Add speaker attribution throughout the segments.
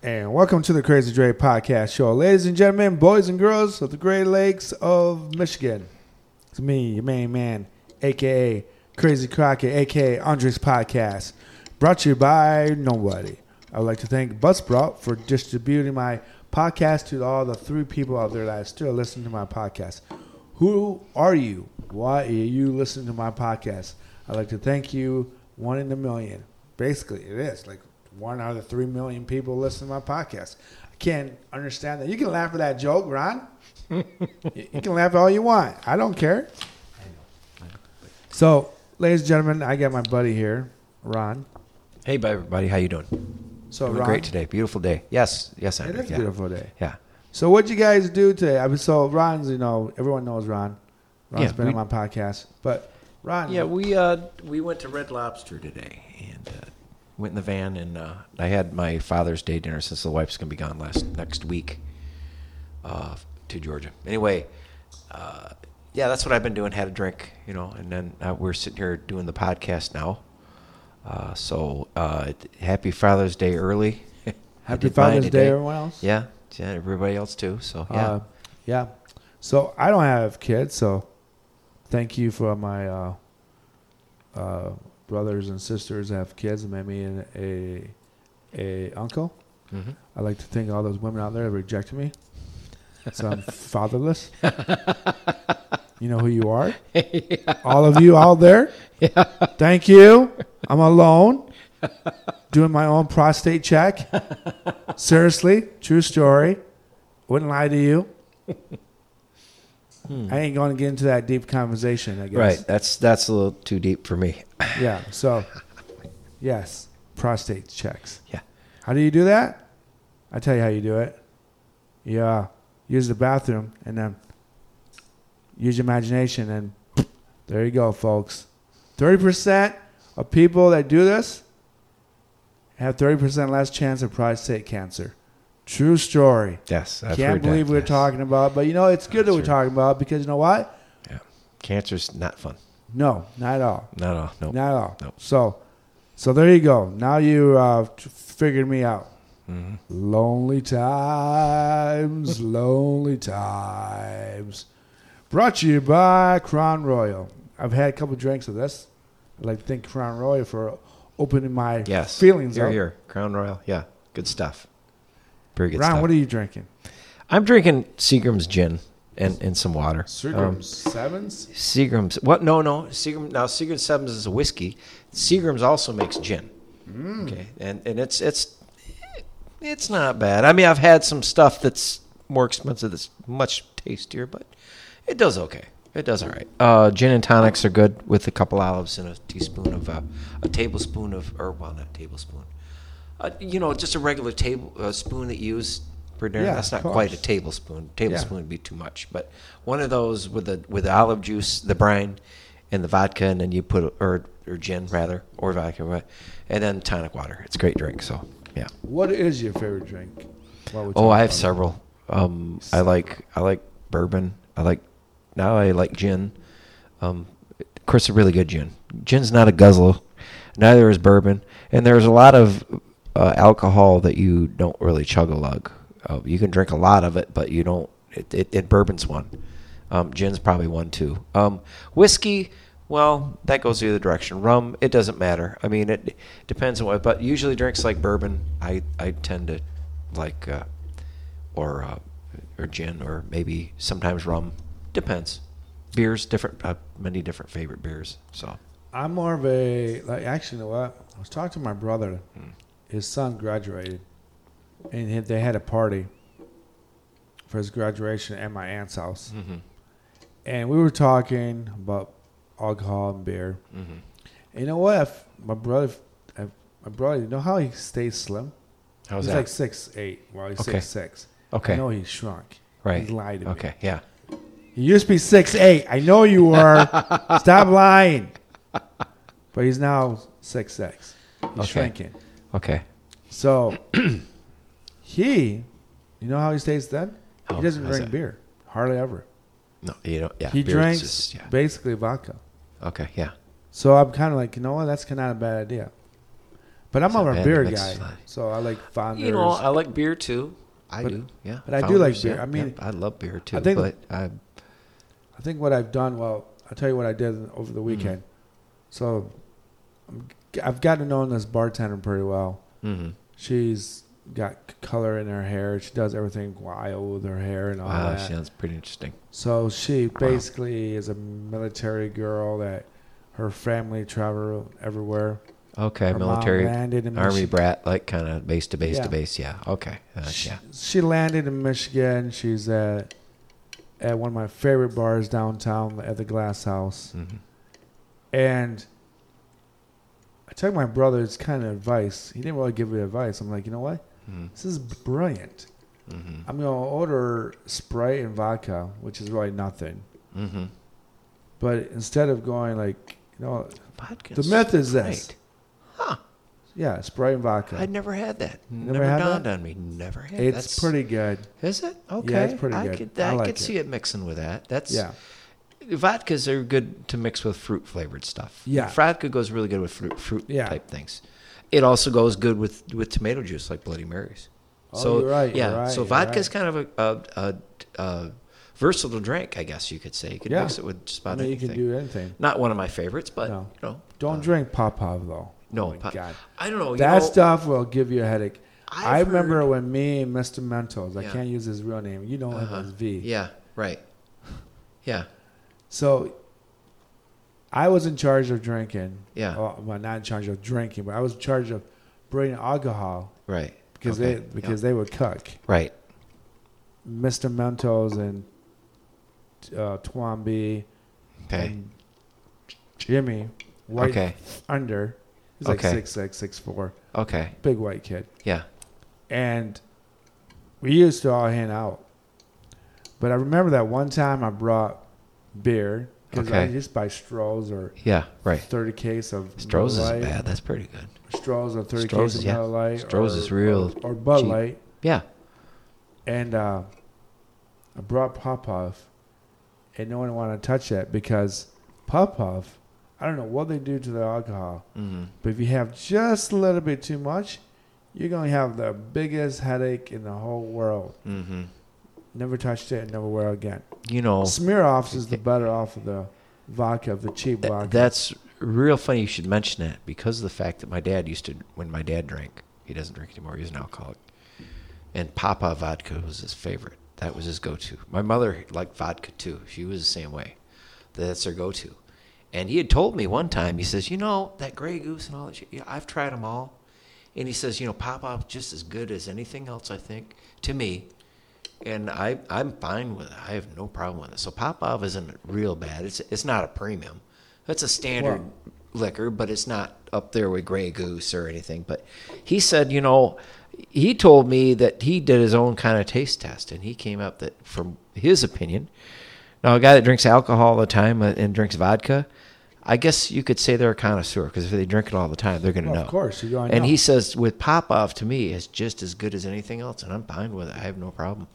Speaker 1: And welcome to the Crazy Dre Podcast Show. Ladies and gentlemen, boys and girls of the Great Lakes of Michigan. It's me, your main man, aka Crazy Crockett, aka Andres Podcast. Brought to you by nobody. I would like to thank Buzzsprout for distributing my podcast to all the three people out there that still listen to my podcast. Who are you? Why are you listening to my podcast? I'd like to thank you, one in a million. Basically, it is like one out of the three million people listen to my podcast. I can't understand that. You can laugh at that joke, Ron. you you can laugh all you want. I don't care. So, ladies and gentlemen, I got my buddy here, Ron.
Speaker 2: Hey, bye, everybody. How you doing?
Speaker 1: So,
Speaker 2: Doing
Speaker 1: Ron,
Speaker 2: great today. Beautiful day. Yes, yes,
Speaker 1: It
Speaker 2: Andrew.
Speaker 1: is a
Speaker 2: yeah.
Speaker 1: beautiful day.
Speaker 2: Yeah.
Speaker 1: So, what'd you guys do today? I mean, so Ron's, you know, everyone knows Ron. Ron's
Speaker 2: Yeah,
Speaker 1: been
Speaker 2: we-
Speaker 1: on my podcast, but Ron,
Speaker 2: Yeah, we uh we went to Red Lobster today and uh, went in the van and uh, I had my Father's Day dinner since the wife's gonna be gone last next week uh, to Georgia. Anyway, uh, yeah, that's what I've been doing. Had a drink, you know, and then uh, we're sitting here doing the podcast now. Uh, so uh, happy Father's Day early.
Speaker 1: Happy Father's Day, everyone else.
Speaker 2: Yeah, yeah, everybody else too. So yeah,
Speaker 1: Uh, yeah. So I don't have kids, so thank you for my uh, uh, brothers and sisters have kids and made me an, a a uncle.
Speaker 2: Mhm.
Speaker 1: I'd like to think all those women out there that rejected me. So I'm fatherless. You know who you are. All of you out there. Thank you. I'm alone. Doing my own prostate check. Seriously, true story. Wouldn't lie to you. Hmm. I ain't going to get into that deep conversation. I guess.
Speaker 2: right. That's that's a little too deep for me.
Speaker 1: Yeah. So, yes, prostate checks.
Speaker 2: Yeah.
Speaker 1: How do you do that? I tell you how you do it. Yeah. Use the bathroom and then use your imagination and there you go, folks. Thirty percent of people that do this have thirty percent less chance of prostate cancer. True story.
Speaker 2: Yes, I've
Speaker 1: Can't
Speaker 2: heard that,
Speaker 1: believe we're
Speaker 2: yes.
Speaker 1: talking about, but you know it's good that we're
Speaker 2: That's right.
Speaker 1: talking about because you know what?
Speaker 2: Yeah. Cancer's not fun.
Speaker 1: No, not at all.
Speaker 2: Not at all. No.
Speaker 1: Not at all.
Speaker 2: Nope.
Speaker 1: So, so there you go. Now you uh, figured me out.
Speaker 2: hmm
Speaker 1: Lonely times, lonely times. Brought to you by Crown Royal. I've had a couple drinks of this. I'd like to thank Crown Royal for opening my
Speaker 2: Yes.
Speaker 1: feelings
Speaker 2: Here,
Speaker 1: up.
Speaker 2: here. Crown Royal. Yeah. Good stuff. Very good
Speaker 1: Ron,
Speaker 2: stuff.
Speaker 1: what are you drinking?
Speaker 2: I'm drinking Seagram's gin and, and some water. Um,
Speaker 1: Sevens.
Speaker 2: Seagram's. What? No, no. Seagram. Now Seagram's Sevens is a whiskey. Seagram's also makes gin.
Speaker 1: Mm.
Speaker 2: Okay, and and it's it's it's not bad. I mean, I've had some stuff that's more expensive that's much tastier, but it does okay. It does all right. Uh, gin and tonics are good with a couple olives and a teaspoon of uh, a tablespoon of or well, not a tablespoon. Uh, you know, just a regular table uh, spoon that you use for dinner.
Speaker 1: Yeah,
Speaker 2: That's not quite a tablespoon. Tablespoon would be too much, but one of those with the with the olive juice, the brine, and the vodka, and then you put or or gin rather or vodka, and then tonic water. It's a great drink. So yeah.
Speaker 1: What is your favorite drink?
Speaker 2: Oh, I have several. Um, I like I like bourbon. I like now I like gin. Um, of course, a really good gin. Gin's not a guzzler. Neither is bourbon. And there's a lot of uh, alcohol that you don't really chug a lug. Uh, you can drink a lot of it, but you don't. It, it, it bourbon's one. Um, gin's probably one too. Um, whiskey, well, that goes the other direction. Rum, it doesn't matter. I mean, it depends on what. But usually, drinks like bourbon, I I tend to like, uh, or uh, or gin, or maybe sometimes rum. Depends. Beers, different, uh, many different favorite beers. So
Speaker 1: I'm more of a like. Actually, you know what? I was talking to my brother. His son graduated, and he- they had a party for his graduation at my aunt's house.
Speaker 2: Mhm.
Speaker 1: And we were talking about alcohol and beer.
Speaker 2: Mhm.
Speaker 1: And you know what? If my brother, if my brother, you know how he stays slim?
Speaker 2: how's that?
Speaker 1: he's
Speaker 2: that?
Speaker 1: like six eight. Well, he's
Speaker 2: Okay.
Speaker 1: six six.
Speaker 2: okay,
Speaker 1: I know he shrunk.
Speaker 2: right.
Speaker 1: He lied to me.
Speaker 2: Okay, yeah.
Speaker 1: He used to be six eight. I know you were. Stop lying. But he's now six six. He's
Speaker 2: Okay.
Speaker 1: shrinking.
Speaker 2: Okay.
Speaker 1: So he, you know how he stays then?
Speaker 2: How-
Speaker 1: he doesn't
Speaker 2: how's
Speaker 1: drink
Speaker 2: that?
Speaker 1: beer hardly ever.
Speaker 2: No, you don't. Yeah.
Speaker 1: he
Speaker 2: beer's
Speaker 1: drinks
Speaker 2: just- yeah.
Speaker 1: basically vodka.
Speaker 2: Okay. Yeah.
Speaker 1: So I'm kind of like, you know what? That's kind of a bad idea. But I'm
Speaker 2: It's not
Speaker 1: more a
Speaker 2: bad to
Speaker 1: beer
Speaker 2: mix
Speaker 1: guy,
Speaker 2: slide.
Speaker 1: so I like Founders.
Speaker 2: You know, I like beer too. I
Speaker 1: But-
Speaker 2: do, yeah.
Speaker 1: but I do like beer.
Speaker 2: yeah,
Speaker 1: I mean,
Speaker 2: yeah, I love beer too.
Speaker 1: I think-
Speaker 2: but I,
Speaker 1: I think what I've done, well, I'll tell you what I did over the mm-hmm. weekend. So I'm, I've gotten to know this bartender pretty well.
Speaker 2: mhm.
Speaker 1: She's got color in her hair. She does everything wild with her hair and all
Speaker 2: wow,
Speaker 1: that.
Speaker 2: sounds pretty interesting.
Speaker 1: So she basically is a military girl that her family travel everywhere.
Speaker 2: Okay,
Speaker 1: Her
Speaker 2: military,
Speaker 1: landed in
Speaker 2: army brat, like kind of base to base
Speaker 1: Yeah.
Speaker 2: to base. Yeah. Okay. Uh,
Speaker 1: She,
Speaker 2: yeah.
Speaker 1: she landed in Michigan. She's at at one of my favorite bars downtown at the Glass House.
Speaker 2: hmm
Speaker 1: And took my brother's kind of advice. He didn't really give me advice. I'm like, you know what?
Speaker 2: hmm
Speaker 1: This is brilliant.
Speaker 2: hmm
Speaker 1: I'm gonna order Sprite and vodka, which is really nothing.
Speaker 2: hmm
Speaker 1: But instead of going like, you know,
Speaker 2: Vodka.
Speaker 1: The myth is this.
Speaker 2: Huh.
Speaker 1: yeah, Sprite and vodka.
Speaker 2: I'd never had that.
Speaker 1: Never
Speaker 2: Never, dawned
Speaker 1: that?
Speaker 2: on me. Never had.
Speaker 1: it's
Speaker 2: That's,
Speaker 1: pretty good.
Speaker 2: Is it okay?
Speaker 1: Yeah, it's pretty
Speaker 2: I
Speaker 1: good.
Speaker 2: could.
Speaker 1: I
Speaker 2: I,
Speaker 1: like
Speaker 2: could
Speaker 1: it.
Speaker 2: see it mixing with that. That's
Speaker 1: Yeah,
Speaker 2: Vodkas are good to mix with fruit flavored stuff.
Speaker 1: Yeah.
Speaker 2: Vodka goes really good with fruit fruit
Speaker 1: Yeah.
Speaker 2: type things. It also goes good with with tomato juice like Bloody Marys.
Speaker 1: Oh,
Speaker 2: so
Speaker 1: you're right,
Speaker 2: yeah,
Speaker 1: you're right,
Speaker 2: so vodka is
Speaker 1: right.
Speaker 2: kind of a, a, a, a versatile drink, I guess you could say. You could
Speaker 1: Yeah.
Speaker 2: mix it with just
Speaker 1: I
Speaker 2: about
Speaker 1: mean you
Speaker 2: anything.
Speaker 1: can do anything.
Speaker 2: Not one of my favorites, but
Speaker 1: No.
Speaker 2: you know,
Speaker 1: Don't
Speaker 2: uh,
Speaker 1: drink Popov though.
Speaker 2: No,
Speaker 1: oh
Speaker 2: Pop-
Speaker 1: God,
Speaker 2: I don't know. You
Speaker 1: that
Speaker 2: know,
Speaker 1: stuff will give you a headache.
Speaker 2: I've
Speaker 1: I remember
Speaker 2: heard-
Speaker 1: when me and Mr. Mentos. I
Speaker 2: Yeah.
Speaker 1: can't use his real name. You know him
Speaker 2: Uh-huh.
Speaker 1: as V.
Speaker 2: Yeah, right. Yeah,
Speaker 1: So I was in charge of drinking.
Speaker 2: Yeah.
Speaker 1: Oh, well, not in charge of drinking, but I was in charge of bringing alcohol
Speaker 2: right.
Speaker 1: because
Speaker 2: Okay,
Speaker 1: they because they would cook.
Speaker 2: Right.
Speaker 1: Mr. Mentos and uh, Twomby
Speaker 2: Okay.
Speaker 1: and Jimmy White
Speaker 2: Okay.
Speaker 1: under. He's like
Speaker 2: Okay.
Speaker 1: six six six four,
Speaker 2: Okay.
Speaker 1: big white kid,
Speaker 2: Yeah.
Speaker 1: and we used to all hang out. But I remember that one time I brought beer because I
Speaker 2: Okay.
Speaker 1: just buy Stroh's or
Speaker 2: Yeah. Right.
Speaker 1: thirty case of Miller
Speaker 2: isn't bad. That's pretty good.
Speaker 1: Stroh's or thirty
Speaker 2: Stroh's
Speaker 1: case
Speaker 2: is-
Speaker 1: of
Speaker 2: yeah.
Speaker 1: Miller Lite.
Speaker 2: Stroh's
Speaker 1: or,
Speaker 2: is real
Speaker 1: or, or Bud
Speaker 2: cheap.
Speaker 1: Light,
Speaker 2: Yeah.
Speaker 1: and uh, I brought Popov, and no one wanted to touch that because Popov, I don't know what they do to the alcohol,
Speaker 2: hmm
Speaker 1: but if you have just a little bit too much, you're gonna have the biggest headache in the whole world.
Speaker 2: hmm
Speaker 1: Never touched it, and never will again.
Speaker 2: You know,
Speaker 1: Smirnoff's is the better off of the vodka, the cheap
Speaker 2: Th-
Speaker 1: vodka.
Speaker 2: that's real funny you should mention that because of the fact that my dad used to, when my dad drank, he doesn't drink anymore, he's an alcoholic. And Papa vodka was his favorite. That was his go to. My mother liked vodka too. She was the same way. That's her go to. And he had told me one time, he says, You know, that Grey Goose and all that shit, yeah, I've tried them all. And he says, You know, Papa just as good as anything else, I think, to me. And I, I'm fine with it. I have no problem with it. So Popov isn't real bad. It's it's not a premium. It's a standard liquor, but it's not up there with Grey Goose or anything. But he said, you know, he told me that he did his own kind of taste test, and he came up that, from his opinion, now a guy that drinks alcohol all the time and drinks vodka, I guess you could say they're a connoisseur because if they drink it all the time, they're going to
Speaker 1: Well,
Speaker 2: know.
Speaker 1: of course, you're going.
Speaker 2: And he says with Popov to me is just as good as anything else, and I'm fine with it. I have no problem.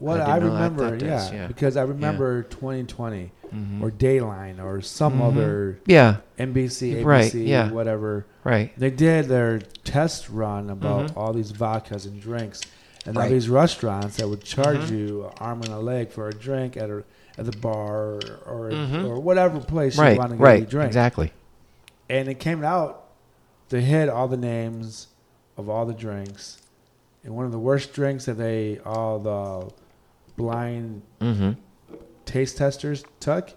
Speaker 1: What
Speaker 2: I
Speaker 1: I,
Speaker 2: did not like
Speaker 1: remember, yeah,
Speaker 2: yeah.
Speaker 1: because I remember 2020
Speaker 2: Mhm.
Speaker 1: or Dateline or some
Speaker 2: Mhm.
Speaker 1: other
Speaker 2: Yeah,
Speaker 1: NBC, ABC,
Speaker 2: Right, yeah.
Speaker 1: whatever.
Speaker 2: right.
Speaker 1: They did their test run about
Speaker 2: Mhm.
Speaker 1: all these vodkas and drinks, and all
Speaker 2: Right.
Speaker 1: these restaurants that would charge
Speaker 2: Mhm.
Speaker 1: you an arm and a leg for a drink at a at the bar or or,
Speaker 2: Mhm.
Speaker 1: or whatever place you
Speaker 2: Right,
Speaker 1: want to get
Speaker 2: right,
Speaker 1: a drink.
Speaker 2: exactly.
Speaker 1: And it came out. They hit all the names of all the drinks, and one of the worst drinks that they all the blind
Speaker 2: Mm-hmm.
Speaker 1: taste testers took.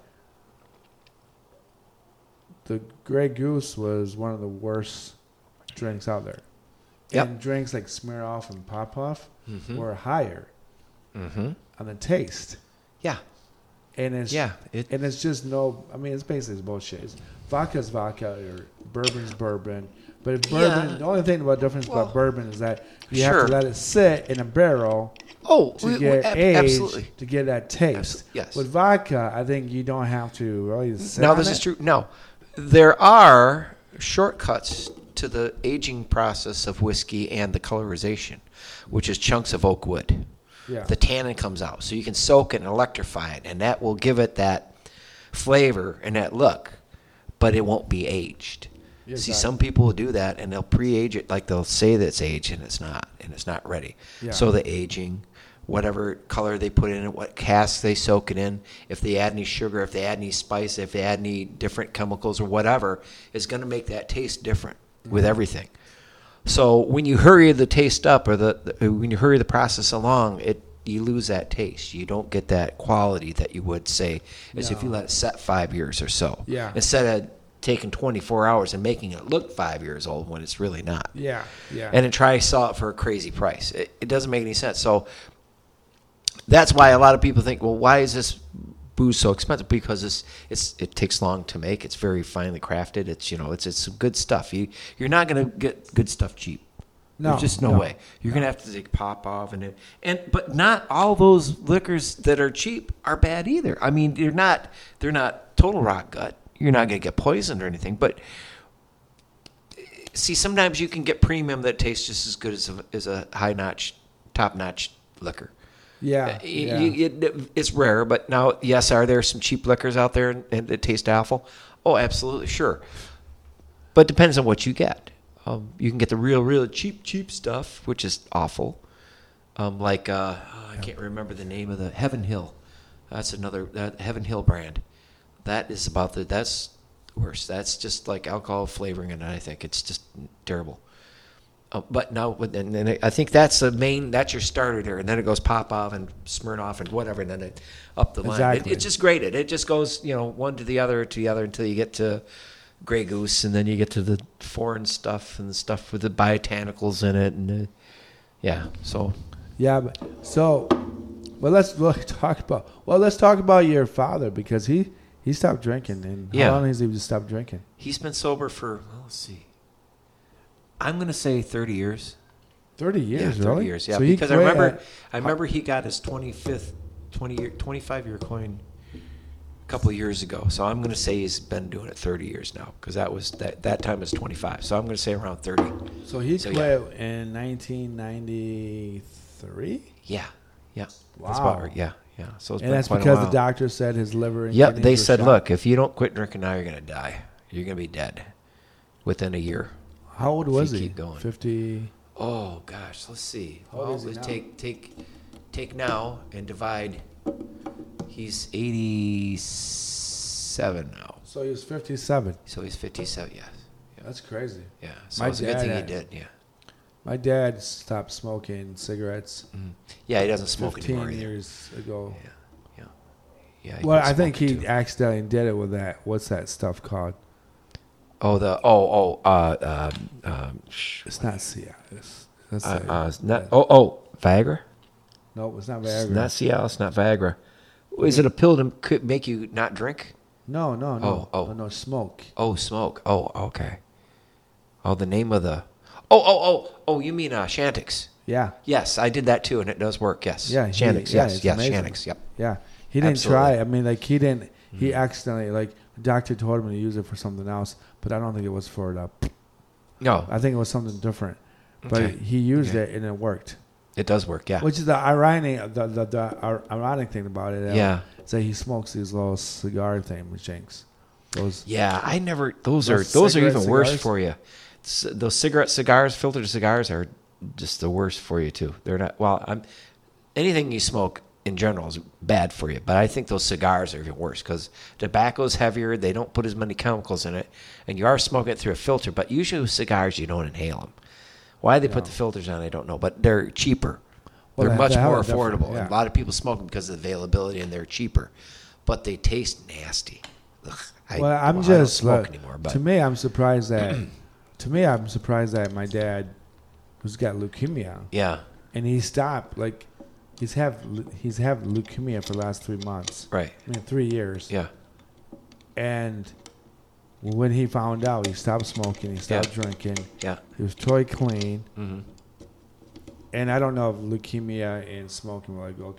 Speaker 1: The Grey Goose was one of the worst drinks out there.
Speaker 2: Yep.
Speaker 1: And drinks like Smirnoff and Popov
Speaker 2: Mhm.
Speaker 1: were higher
Speaker 2: Mm-hmm.
Speaker 1: on the taste.
Speaker 2: Yeah,
Speaker 1: And it's
Speaker 2: yeah. It,
Speaker 1: and it's just no I mean it's basically bullshit. It's, vodka's vodka or bourbon's bourbon. But bourbon
Speaker 2: Yeah.
Speaker 1: the only thing about difference
Speaker 2: Well,
Speaker 1: about bourbon is that you have to let it sit in a barrel
Speaker 2: oh,
Speaker 1: to
Speaker 2: we-
Speaker 1: get
Speaker 2: ab-
Speaker 1: aged
Speaker 2: absolutely.
Speaker 1: to get that taste.
Speaker 2: Absolutely, yes.
Speaker 1: With vodka, I think you don't have to really sit
Speaker 2: Now this
Speaker 1: it.
Speaker 2: is true. No, there are shortcuts to the aging process of whiskey and the colorization, which is chunks of oak wood.
Speaker 1: Yeah.
Speaker 2: The tannin comes out, so you can soak it and electrify it, and that will give it that flavor and that look, but it won't be aged.
Speaker 1: Yeah,
Speaker 2: See, some people will do that, and they'll pre-age it, like they'll say that it's aged, and it's not, and it's not ready.
Speaker 1: Yeah.
Speaker 2: So the aging, whatever color they put in it, what cask they soak it in, if they add any sugar, if they add any spice, if they add any different chemicals or whatever, is going to make that taste different with mm. everything. So when you hurry the taste up, or the, the when you hurry the process along, it you lose that taste. You don't get that quality that you would say as if you let it set five years or so.
Speaker 1: Yeah.
Speaker 2: Instead of taking 24 hours and making it look five years old when it's really not.
Speaker 1: Yeah, yeah.
Speaker 2: And then try to sell it for a crazy price. It, it doesn't make any sense. So that's why a lot of people think, well, why is this booze so expensive? Because it's it's it takes long to make. It's very finely crafted. It's you know it's it's some good stuff. You you're not gonna get good stuff cheap.
Speaker 1: No,
Speaker 2: There's just no,
Speaker 1: no,
Speaker 2: way. You're gonna have to take Popov and it, and but not all those liquors that are cheap are bad either. I mean, they're not they're not total rock gut. You're not gonna get poisoned or anything. But see, sometimes you can get premium that tastes just as good as a, as a high notch, top notch liquor.
Speaker 1: yeah,
Speaker 2: Uh,
Speaker 1: yeah.
Speaker 2: y- it- it's rare, but now, yes, are there some cheap liquors out there and, and that taste awful? Oh, absolutely, sure. But it depends on what you get. Um, you can get the real, real cheap, cheap stuff, which is awful. Um, like uh, oh, I can't remember the name of the Heaven Hill. That's another that Heaven Hill brand. That is about the that's worse. That's just like alcohol flavoring, and I think it's just terrible. Uh, but now, with- and then I think that's the main. That's your starter there, and then it goes Popov and Smirnoff and whatever, and then it up the line. It, it's just graded. It just goes, you know, one to the other to the other until you get to Grey Goose, and then you get to the foreign stuff and the stuff with the botanicals in it, and uh, yeah. So
Speaker 1: Yeah, but so, well, let's talk about. Well, let's talk about your father because he he stopped drinking, and
Speaker 2: Yeah.
Speaker 1: how long has he just stopped drinking?
Speaker 2: he's been sober for well, let's see. I'm gonna say 30 years.
Speaker 1: Thirty years,
Speaker 2: yeah, 30
Speaker 1: really?
Speaker 2: years. Yeah,
Speaker 1: So
Speaker 2: because I remember,
Speaker 1: at-
Speaker 2: I remember he got his 25th, 20 year, 25 year coin a couple years ago. So I'm going to say he's been doing it 30 years now because that was that that time was 25. So I'm going to say around 30.
Speaker 1: so he
Speaker 2: so, yeah.
Speaker 1: in 1993,
Speaker 2: Yeah, yeah, that's
Speaker 1: Wow.
Speaker 2: about right. Yeah, yeah. So it's
Speaker 1: and that's because the doctor said his liver. and
Speaker 2: Yep, they said,
Speaker 1: shot.
Speaker 2: look, if you don't quit drinking now, you're going to die. You're going to be dead within a year.
Speaker 1: How old was he?
Speaker 2: keep going.
Speaker 1: Fifty.
Speaker 2: Oh gosh, let's see.
Speaker 1: How old
Speaker 2: well,
Speaker 1: is he
Speaker 2: take take take now and divide. He's eighty-seven now,
Speaker 1: So he was fifty-seven.
Speaker 2: so he's fifty-seven. Yes, yeah,
Speaker 1: That's crazy.
Speaker 2: yeah. So
Speaker 1: My
Speaker 2: it's a good thing he did. Yeah,
Speaker 1: My dad stopped smoking cigarettes
Speaker 2: Mhm. yeah. He doesn't smoke
Speaker 1: fifteen
Speaker 2: anymore. either.
Speaker 1: years ago.
Speaker 2: Yeah, yeah, yeah.
Speaker 1: Well, I think he
Speaker 2: too.
Speaker 1: accidentally did it with that. What's that stuff called?
Speaker 2: Oh, the oh oh uh um um. sh-
Speaker 1: It's not Cialis. That's
Speaker 2: Uh, uh, it's not, oh, oh, Viagra?
Speaker 1: no, it's not
Speaker 2: It's
Speaker 1: Viagra.
Speaker 2: not Cialis, not Viagra. Is it a pill to could make you not drink?
Speaker 1: no, no, no,
Speaker 2: Oh, oh.
Speaker 1: no, no, smoke.
Speaker 2: Oh, smoke. Oh, okay. Oh, the name of the. Oh, oh, oh, oh. You mean uh, Chantix?
Speaker 1: Yeah,
Speaker 2: Yes, I did that too, and it does work. Yes.
Speaker 1: Yeah,
Speaker 2: Chantix.
Speaker 1: yeah,
Speaker 2: yes,
Speaker 1: it's
Speaker 2: yes,
Speaker 1: amazing.
Speaker 2: Chantix. Yep.
Speaker 1: yeah. He didn't
Speaker 2: Absolutely.
Speaker 1: try. I mean, like he didn't. He
Speaker 2: Mhm.
Speaker 1: accidentally like the doctor told him to use it for something else, but I don't think it was for the.
Speaker 2: No,
Speaker 1: I think it was something different. But
Speaker 2: Okay.
Speaker 1: he used
Speaker 2: Okay.
Speaker 1: it and it worked.
Speaker 2: it does work. Yeah.
Speaker 1: Which is the ironic, the, the, the ironic thing about it.
Speaker 2: Yeah.
Speaker 1: is that he smokes these little cigar thing with Jinx. Those.
Speaker 2: Yeah, I never. Those,
Speaker 1: Those
Speaker 2: are those are even worse for you. Those cigarette cigars, filtered cigars, are just the worst for you too. They're not. Well, I'm. Anything you smoke in general is bad for you, but I think those cigars are even worse because tobacco's heavier. They don't put as many chemicals in it, and you are smoking it through a filter. But usually with cigars, you don't inhale them. Why they put the filters on, I don't know, but they're cheaper.
Speaker 1: Well,
Speaker 2: they're much more affordable.
Speaker 1: yeah.
Speaker 2: A lot of people smoke them because of the availability, and they're cheaper, but they taste nasty. Ugh, I,
Speaker 1: well, I'm
Speaker 2: well, I don't
Speaker 1: just
Speaker 2: smoke
Speaker 1: look,
Speaker 2: anymore, but
Speaker 1: to me, I'm surprised that. to me, I'm surprised that my dad, who's got leukemia,
Speaker 2: yeah,
Speaker 1: and he stopped. Like, he's have he's have leukemia for the last three months.
Speaker 2: right,
Speaker 1: I mean, three years.
Speaker 2: yeah,
Speaker 1: And when he found out, he stopped smoking. He stopped drinking.
Speaker 2: yeah.
Speaker 1: He was totally clean.
Speaker 2: hmm
Speaker 1: And I don't know if leukemia and smoking will like go.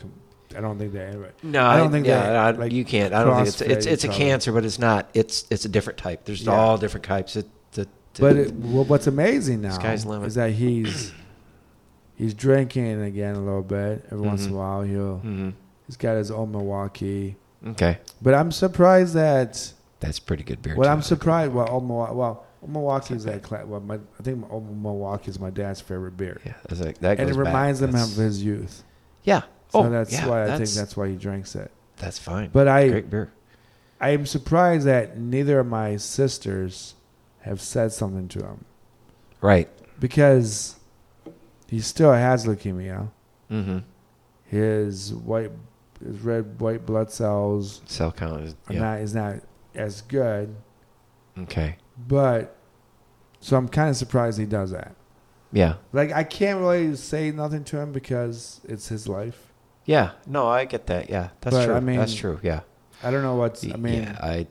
Speaker 1: I don't think they.
Speaker 2: No,
Speaker 1: I don't think
Speaker 2: yeah,
Speaker 1: they,
Speaker 2: I-
Speaker 1: like,
Speaker 2: you can't. I don't think it's it's it's a cancer, but it's not. It's it's a different type. There's
Speaker 1: Yeah.
Speaker 2: all different types. It,
Speaker 1: But it, what's amazing now
Speaker 2: Sky's limit.
Speaker 1: is that he's he's drinking again a little bit every once in
Speaker 2: Mhm.
Speaker 1: a while. He'll
Speaker 2: Mhm.
Speaker 1: he's got his own Milwaukee,
Speaker 2: Okay,
Speaker 1: but I'm surprised that
Speaker 2: that's pretty good beer.
Speaker 1: well. I'm surprised. Well, old Milwaukee, well, Milwaukee's that cla- well, my, I think oh, Milwaukee's my dad's favorite beer,
Speaker 2: Yeah, it's like, that
Speaker 1: and it
Speaker 2: goes back.
Speaker 1: reminds him
Speaker 2: That's-
Speaker 1: of his youth.
Speaker 2: Yeah.
Speaker 1: So
Speaker 2: oh,
Speaker 1: that's
Speaker 2: yeah,
Speaker 1: why I think
Speaker 2: that's-
Speaker 1: that's why he drinks it.
Speaker 2: that's fine.
Speaker 1: But I
Speaker 2: Great beer.
Speaker 1: I am surprised that neither of my sisters have said something to him
Speaker 2: Right.
Speaker 1: because he still has leukemia.
Speaker 2: Mm-hmm.
Speaker 1: His white, his red white blood cells
Speaker 2: Cell count is yeah.
Speaker 1: not is not as good.
Speaker 2: okay.
Speaker 1: But so I'm kind of surprised he does that.
Speaker 2: Yeah.
Speaker 1: Like I can't really say nothing to him because it's his life.
Speaker 2: Yeah. No, I get that. Yeah, that's
Speaker 1: But,
Speaker 2: true.
Speaker 1: I mean,
Speaker 2: that's true. Yeah.
Speaker 1: I don't know what's. I mean,
Speaker 2: yeah, I,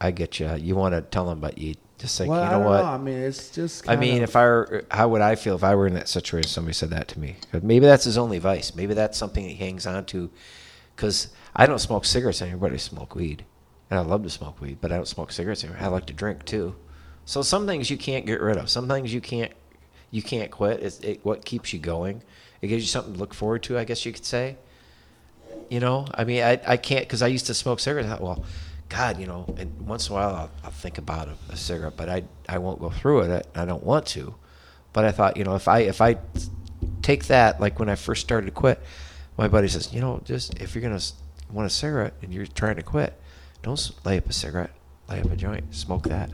Speaker 2: I get you. You want to tell him, but you just think,
Speaker 1: well,
Speaker 2: you
Speaker 1: I
Speaker 2: know
Speaker 1: don't
Speaker 2: what?
Speaker 1: know. I mean, it's just.
Speaker 2: I mean,
Speaker 1: of,
Speaker 2: if I were, how would I feel if I were in that situation? Somebody said that to me. Maybe that's his only vice. Maybe that's something he hangs on to. Because I don't smoke cigarettes anymore, but I smoke weed, and I love to smoke weed, but I don't smoke cigarettes anymore. I like to drink too. So some things you can't get rid of. Some things you can't, you can't quit. It's it, what keeps you going. It gives you something to look forward to. I guess you could say. You know, I mean, I, I can't because I used to smoke cigarettes. I well, God, you know, and once in a while I'll, I'll think about a, a cigarette, but I I won't go through it. I, I don't want to. But I thought, you know, if I if I take that, like when I first started to quit, my buddy says, you know, just if you're gonna want a cigarette and you're trying to quit, don't lay up a cigarette, lay up a joint, smoke that.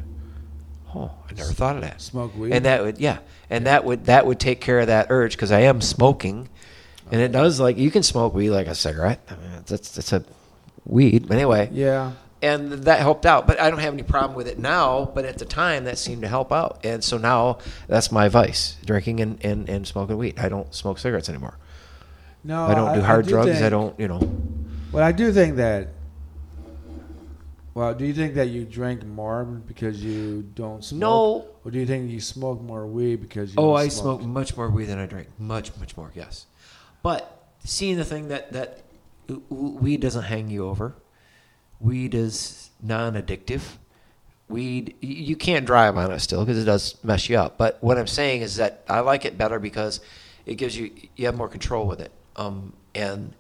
Speaker 2: Oh, I never thought of that.
Speaker 1: Smoke weed?
Speaker 2: and that would yeah, and that would that would take care of that urge because I am smoking, and it does like you can smoke weed like a cigarette. I mean, that's that's a weed, but anyway
Speaker 1: yeah.
Speaker 2: And that helped out. But I don't have any problem with it now. But at the time, that seemed to help out, and so now that's my vice: drinking and, and, and smoking weed. I don't smoke cigarettes anymore.
Speaker 1: No,
Speaker 2: I don't do hard drugs. I don't, you know.
Speaker 1: Well, I do think that. Well, do you think that you drink more because you don't smoke?
Speaker 2: No.
Speaker 1: Or do you think you smoke more weed because you
Speaker 2: Oh, I
Speaker 1: smoke?
Speaker 2: smoke much more weed than I drink. Much, much more. Yes, but seeing the thing that that weed doesn't hang you over. Weed is non-addictive. Weed, you can't drive on it still because it does mess you up. But what I'm saying is that I like it better because it gives you you have more control with it. Um, and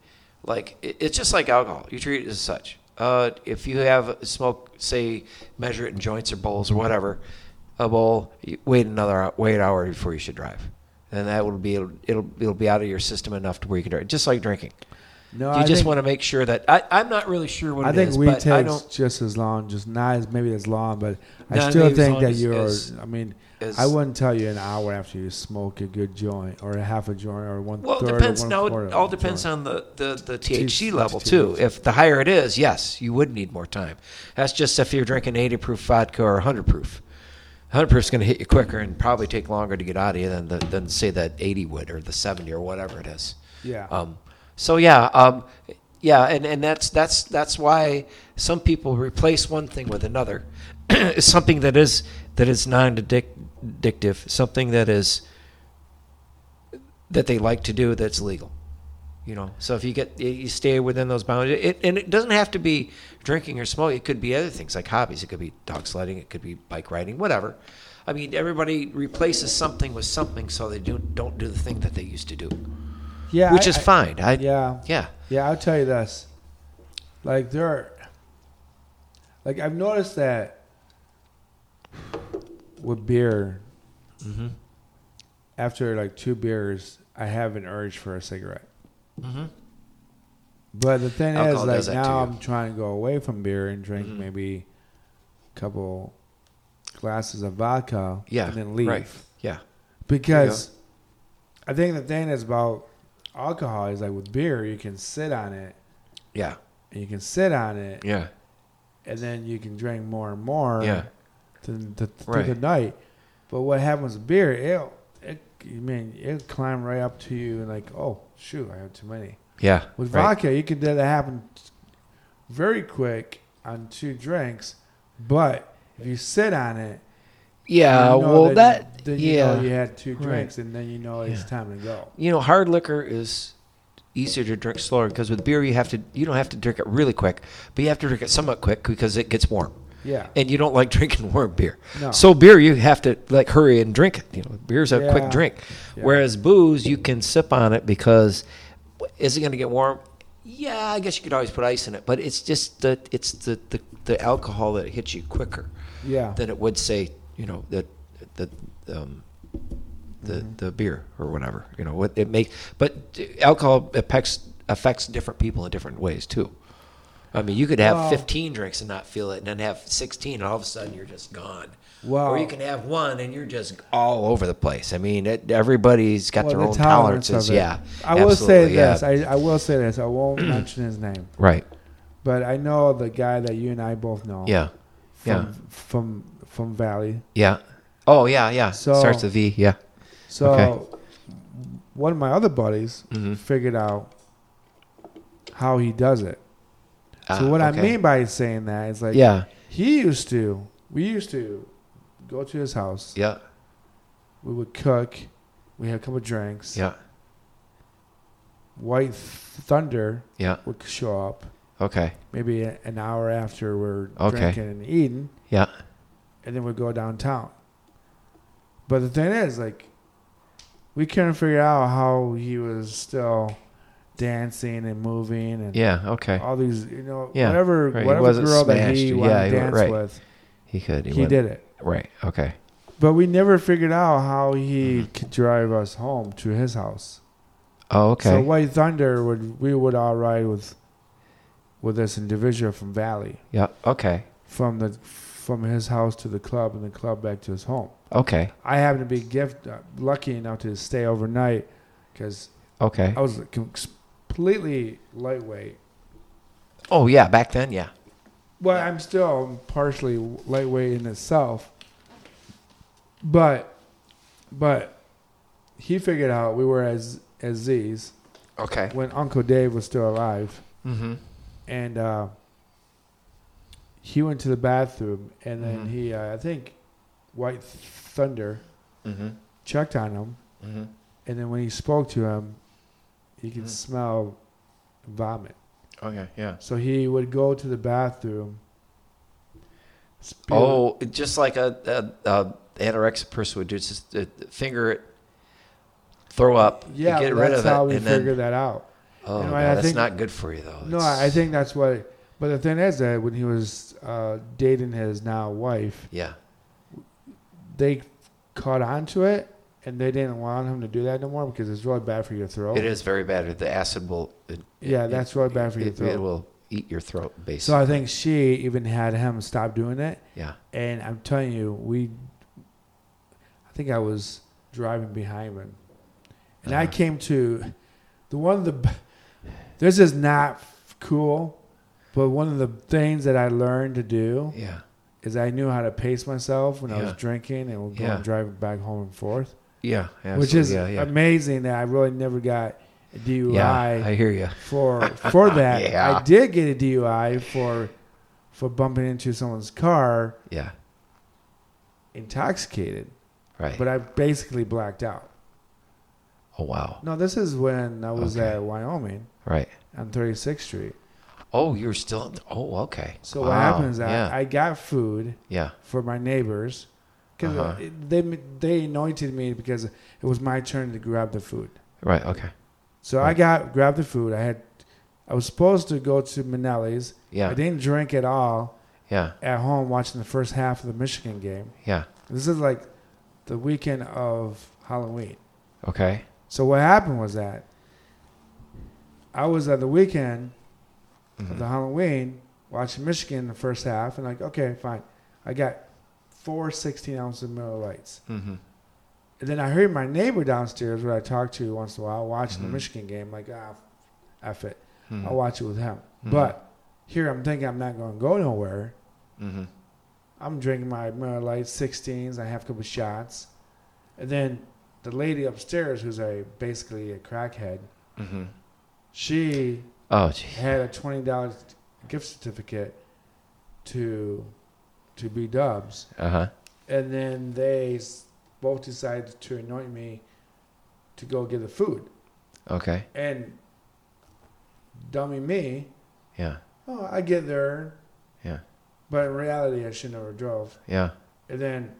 Speaker 2: like it, it's just like alcohol. You treat it as such. Uh, if you have smoke, say, measure it in joints or bowls or whatever, a bowl, wait another wait an hour before you should drive, and that will be it'll, it'll it'll be out of your system enough to where you can drive. Just like drinking,
Speaker 1: No,
Speaker 2: you
Speaker 1: I
Speaker 2: just want to make sure that I, I'm not really sure what
Speaker 1: I
Speaker 2: it
Speaker 1: think
Speaker 2: is,
Speaker 1: weed
Speaker 2: but
Speaker 1: takes
Speaker 2: I don't.
Speaker 1: just as long, just not as maybe as long, but I still think that you're.
Speaker 2: as-
Speaker 1: I mean,
Speaker 2: as-
Speaker 1: I wouldn't tell you an hour after you smoke a good joint or a half a joint or one
Speaker 2: Well, it depends.
Speaker 1: or one
Speaker 2: No, it all depends
Speaker 1: joint.
Speaker 2: on the, the, the
Speaker 1: T-
Speaker 2: THC level
Speaker 1: T-
Speaker 2: too.
Speaker 1: T-
Speaker 2: If the higher it is, yes, you would need more time. That's just if you're drinking 80 proof vodka or 100 proof. 100 proof is going to hit you quicker and probably take longer to get out of you than the, than say that 80 would or the 70 or whatever it is.
Speaker 1: Yeah.
Speaker 2: Um, so yeah, um, yeah, and, and that's that's that's why some people replace one thing with another. something that is that is non-addictive, something that is that they like to do that's legal. You know, so if you get you stay within those boundaries, it, and it doesn't have to be drinking or smoking. It could be other things like hobbies. It could be dog sledding. It could be bike riding. Whatever. I mean, everybody replaces something with something so they do, don't do the thing that they used to do,
Speaker 1: yeah,
Speaker 2: which
Speaker 1: I-
Speaker 2: is
Speaker 1: I-
Speaker 2: fine. I,
Speaker 1: Yeah.
Speaker 2: yeah.
Speaker 1: Yeah, I'll tell you this. Like there are like I've noticed that with beer
Speaker 2: Mm-hmm.
Speaker 1: after like two beers I have an urge for a cigarette.
Speaker 2: Mm-hmm.
Speaker 1: But the thing
Speaker 2: Alcohol
Speaker 1: is like now. I'm trying to go away from beer and drink
Speaker 2: Mhm.
Speaker 1: maybe a couple glasses of vodka
Speaker 2: Yeah,
Speaker 1: and then leave.
Speaker 2: right. Yeah.
Speaker 1: Because I think the thing is about alcohol is like with beer you can sit on it
Speaker 2: Yeah.
Speaker 1: and you can sit on it
Speaker 2: Yeah.
Speaker 1: and then you can drink more and more
Speaker 2: Yeah.
Speaker 1: to, to, through
Speaker 2: Right.
Speaker 1: the night. But what happens with beer, it'll, it, you mean, it'll climb right up to you and like, oh, shoot, I have too many.
Speaker 2: Yeah.
Speaker 1: With
Speaker 2: right.
Speaker 1: vodka, you can let that happen very quick on two drinks. But if you sit on it,
Speaker 2: Yeah.
Speaker 1: you know
Speaker 2: well, that.
Speaker 1: then you
Speaker 2: yeah.
Speaker 1: know you had two
Speaker 2: Right.
Speaker 1: drinks, and then you know it's
Speaker 2: Yeah.
Speaker 1: time to go.
Speaker 2: you know, hard liquor is easier to drink slower because with beer you have to you don't have to drink it really quick, but you have to drink it somewhat quick because it gets warm,
Speaker 1: Yeah.
Speaker 2: and you don't like drinking warm beer.
Speaker 1: No.
Speaker 2: So beer you have to like hurry and drink it. You know, beer's a
Speaker 1: Yeah.
Speaker 2: quick drink,
Speaker 1: Yeah.
Speaker 2: whereas booze you can sip on it because is it going to get warm? Yeah, I guess you could always put ice in it, but it's just the it's the the, the alcohol that hits you quicker
Speaker 1: yeah.
Speaker 2: than it would say you know the the um, the
Speaker 1: Mhm.
Speaker 2: the beer or whatever. You know what it make, but alcohol affects affects different people in different ways too. I mean, you could have
Speaker 1: Well-
Speaker 2: 15 drinks and not feel it, and then have 16, and all of a sudden you're just gone.
Speaker 1: Well,
Speaker 2: or you can have one and you're just all over the place. I mean, it, everybody's got
Speaker 1: well,
Speaker 2: their
Speaker 1: the
Speaker 2: own
Speaker 1: tolerance
Speaker 2: tolerances. Yeah,
Speaker 1: I will say
Speaker 2: yeah.
Speaker 1: this. I, I will say this. I won't mention his name,
Speaker 2: right.
Speaker 1: but I know the guy that you and I both know.
Speaker 2: Yeah.
Speaker 1: From,
Speaker 2: Yeah.
Speaker 1: From from Valley.
Speaker 2: Yeah. Oh yeah, yeah.
Speaker 1: So-
Speaker 2: Starts with V. Yeah.
Speaker 1: So
Speaker 2: Okay.
Speaker 1: one of my other buddies
Speaker 2: Mhm.
Speaker 1: figured out how he does it. So
Speaker 2: Ah,
Speaker 1: what
Speaker 2: okay.
Speaker 1: I mean by saying that is like
Speaker 2: Yeah.
Speaker 1: he used to. We used to go to his house.
Speaker 2: Yeah.
Speaker 1: We would cook. We had a couple drinks.
Speaker 2: Yeah.
Speaker 1: White Thunder
Speaker 2: Yeah.
Speaker 1: would show up
Speaker 2: Okay.
Speaker 1: maybe an hour after we're
Speaker 2: Okay.
Speaker 1: drinking and eating,
Speaker 2: Yeah.
Speaker 1: And then we'd go downtown. But the thing is, like, we couldn't figure out how he was still dancing and moving and
Speaker 2: Yeah. Okay.
Speaker 1: all these, you know,
Speaker 2: Yeah,
Speaker 1: whatever
Speaker 2: right.
Speaker 1: Whatever girl that he
Speaker 2: smashed.
Speaker 1: wanted
Speaker 2: Yeah,
Speaker 1: to
Speaker 2: he
Speaker 1: dance
Speaker 2: right.
Speaker 1: with,
Speaker 2: He could.
Speaker 1: he,
Speaker 2: went-
Speaker 1: did it.
Speaker 2: Right. Okay.
Speaker 1: But we never figured out how he
Speaker 2: Mm-hmm.
Speaker 1: could drive us home to his house.
Speaker 2: Oh, okay.
Speaker 1: So White Thunder would we would all ride with with this individual from Valley
Speaker 2: yeah. Okay.
Speaker 1: from the from his house to the club and the club back to his home.
Speaker 2: Okay.
Speaker 1: I happened to be gift uh, lucky enough to stay overnight because
Speaker 2: Okay.
Speaker 1: I was completely lightweight.
Speaker 2: Oh yeah. Back then, yeah.
Speaker 1: Well, I'm still partially lightweight in itself, but but he figured out we were as as Z's
Speaker 2: Okay.
Speaker 1: when Uncle Dave was still alive,
Speaker 2: Mm-hmm.
Speaker 1: and uh, he went to the bathroom, and then
Speaker 2: Mhm.
Speaker 1: he uh, I think White Thunder
Speaker 2: Mm-hmm.
Speaker 1: checked on him,
Speaker 2: Mm-hmm.
Speaker 1: and then when he spoke to him, he could
Speaker 2: Mhm.
Speaker 1: smell vomit.
Speaker 2: Okay. Yeah.
Speaker 1: So he would go to the bathroom. spew-
Speaker 2: Oh, just like a, a, a anorexic person would do, just uh, finger it, throw up,
Speaker 1: yeah,
Speaker 2: get rid of
Speaker 1: how
Speaker 2: it,
Speaker 1: we
Speaker 2: and then
Speaker 1: that out.
Speaker 2: oh, God,
Speaker 1: I
Speaker 2: that's
Speaker 1: think-
Speaker 2: not good for you though.
Speaker 1: No,
Speaker 2: It's-
Speaker 1: I think that's what. But the thing is that when he was uh, dating his now wife,
Speaker 2: yeah,
Speaker 1: they caught on to it, and they didn't want him to do that no more because it's really bad for your throat.
Speaker 2: it is very bad. The acid will. It,
Speaker 1: Yeah,
Speaker 2: it-
Speaker 1: that's really bad for your
Speaker 2: it,
Speaker 1: throat.
Speaker 2: It will eat your throat, basically.
Speaker 1: So I think she even had him stop doing it,
Speaker 2: yeah.
Speaker 1: and I'm telling you, we. I think I was driving behind him, and I
Speaker 2: Uh-huh.
Speaker 1: came to the one of the. b- This is not cool, but one of the things that I learned to do
Speaker 2: Yeah.
Speaker 1: is I knew how to pace myself when I was drinking and going
Speaker 2: Yeah.
Speaker 1: driving back home and forth,
Speaker 2: Yeah.
Speaker 1: which is
Speaker 2: yeah, yeah.
Speaker 1: amazing that I really never got a DUI
Speaker 2: yeah, I hear you.
Speaker 1: for for that.
Speaker 2: Yeah.
Speaker 1: I did get a DUI for for bumping into someone's car
Speaker 2: Yeah.
Speaker 1: intoxicated,
Speaker 2: Right.
Speaker 1: but I basically blacked out.
Speaker 2: oh wow.
Speaker 1: No, this is when I was
Speaker 2: Okay.
Speaker 1: at Wyoming
Speaker 2: Right.
Speaker 1: on 36th Street.
Speaker 2: Oh, you're still. Oh, okay.
Speaker 1: So what
Speaker 2: Wow.
Speaker 1: happened is
Speaker 2: yeah.
Speaker 1: I got food
Speaker 2: yeah.
Speaker 1: for my neighbors because
Speaker 2: Uh-huh.
Speaker 1: they they anointed me because it was my turn to grab the food.
Speaker 2: Right. Okay.
Speaker 1: So I got grabbed the food. I had I was supposed to go to Manelli's.
Speaker 2: Yeah.
Speaker 1: I didn't drink at all
Speaker 2: Yeah.
Speaker 1: at home watching the first half of the Michigan game.
Speaker 2: Yeah.
Speaker 1: This is like the weekend of Halloween.
Speaker 2: Okay.
Speaker 1: So what happened was that I was at the weekend
Speaker 2: Mhm.
Speaker 1: of the Halloween watching Michigan the first half and like, okay, fine. I got four 16 ounces of Miller Lights.
Speaker 2: Mhm.
Speaker 1: And then I heard my neighbor downstairs, who I talk to once in a while, watching
Speaker 2: Mhm.
Speaker 1: the Michigan game, like, ah, F it.
Speaker 2: Mhm.
Speaker 1: I'll watch it with him.
Speaker 2: Mhm.
Speaker 1: But here I'm thinking I'm not going to go nowhere.
Speaker 2: Mhm.
Speaker 1: I'm drinking my Miller Lite 16s. I have a couple shots. And then the lady upstairs, who's a basically a crackhead, she
Speaker 2: Oh, gee.
Speaker 1: had a $20 gift certificate to to B Dubs.
Speaker 2: Uh huh.
Speaker 1: And then they both decided to anoint me to go get the food.
Speaker 2: Okay.
Speaker 1: And dummy me,
Speaker 2: Yeah.
Speaker 1: oh, I get there.
Speaker 2: Yeah.
Speaker 1: But in reality, I should never drove.
Speaker 2: Yeah.
Speaker 1: And then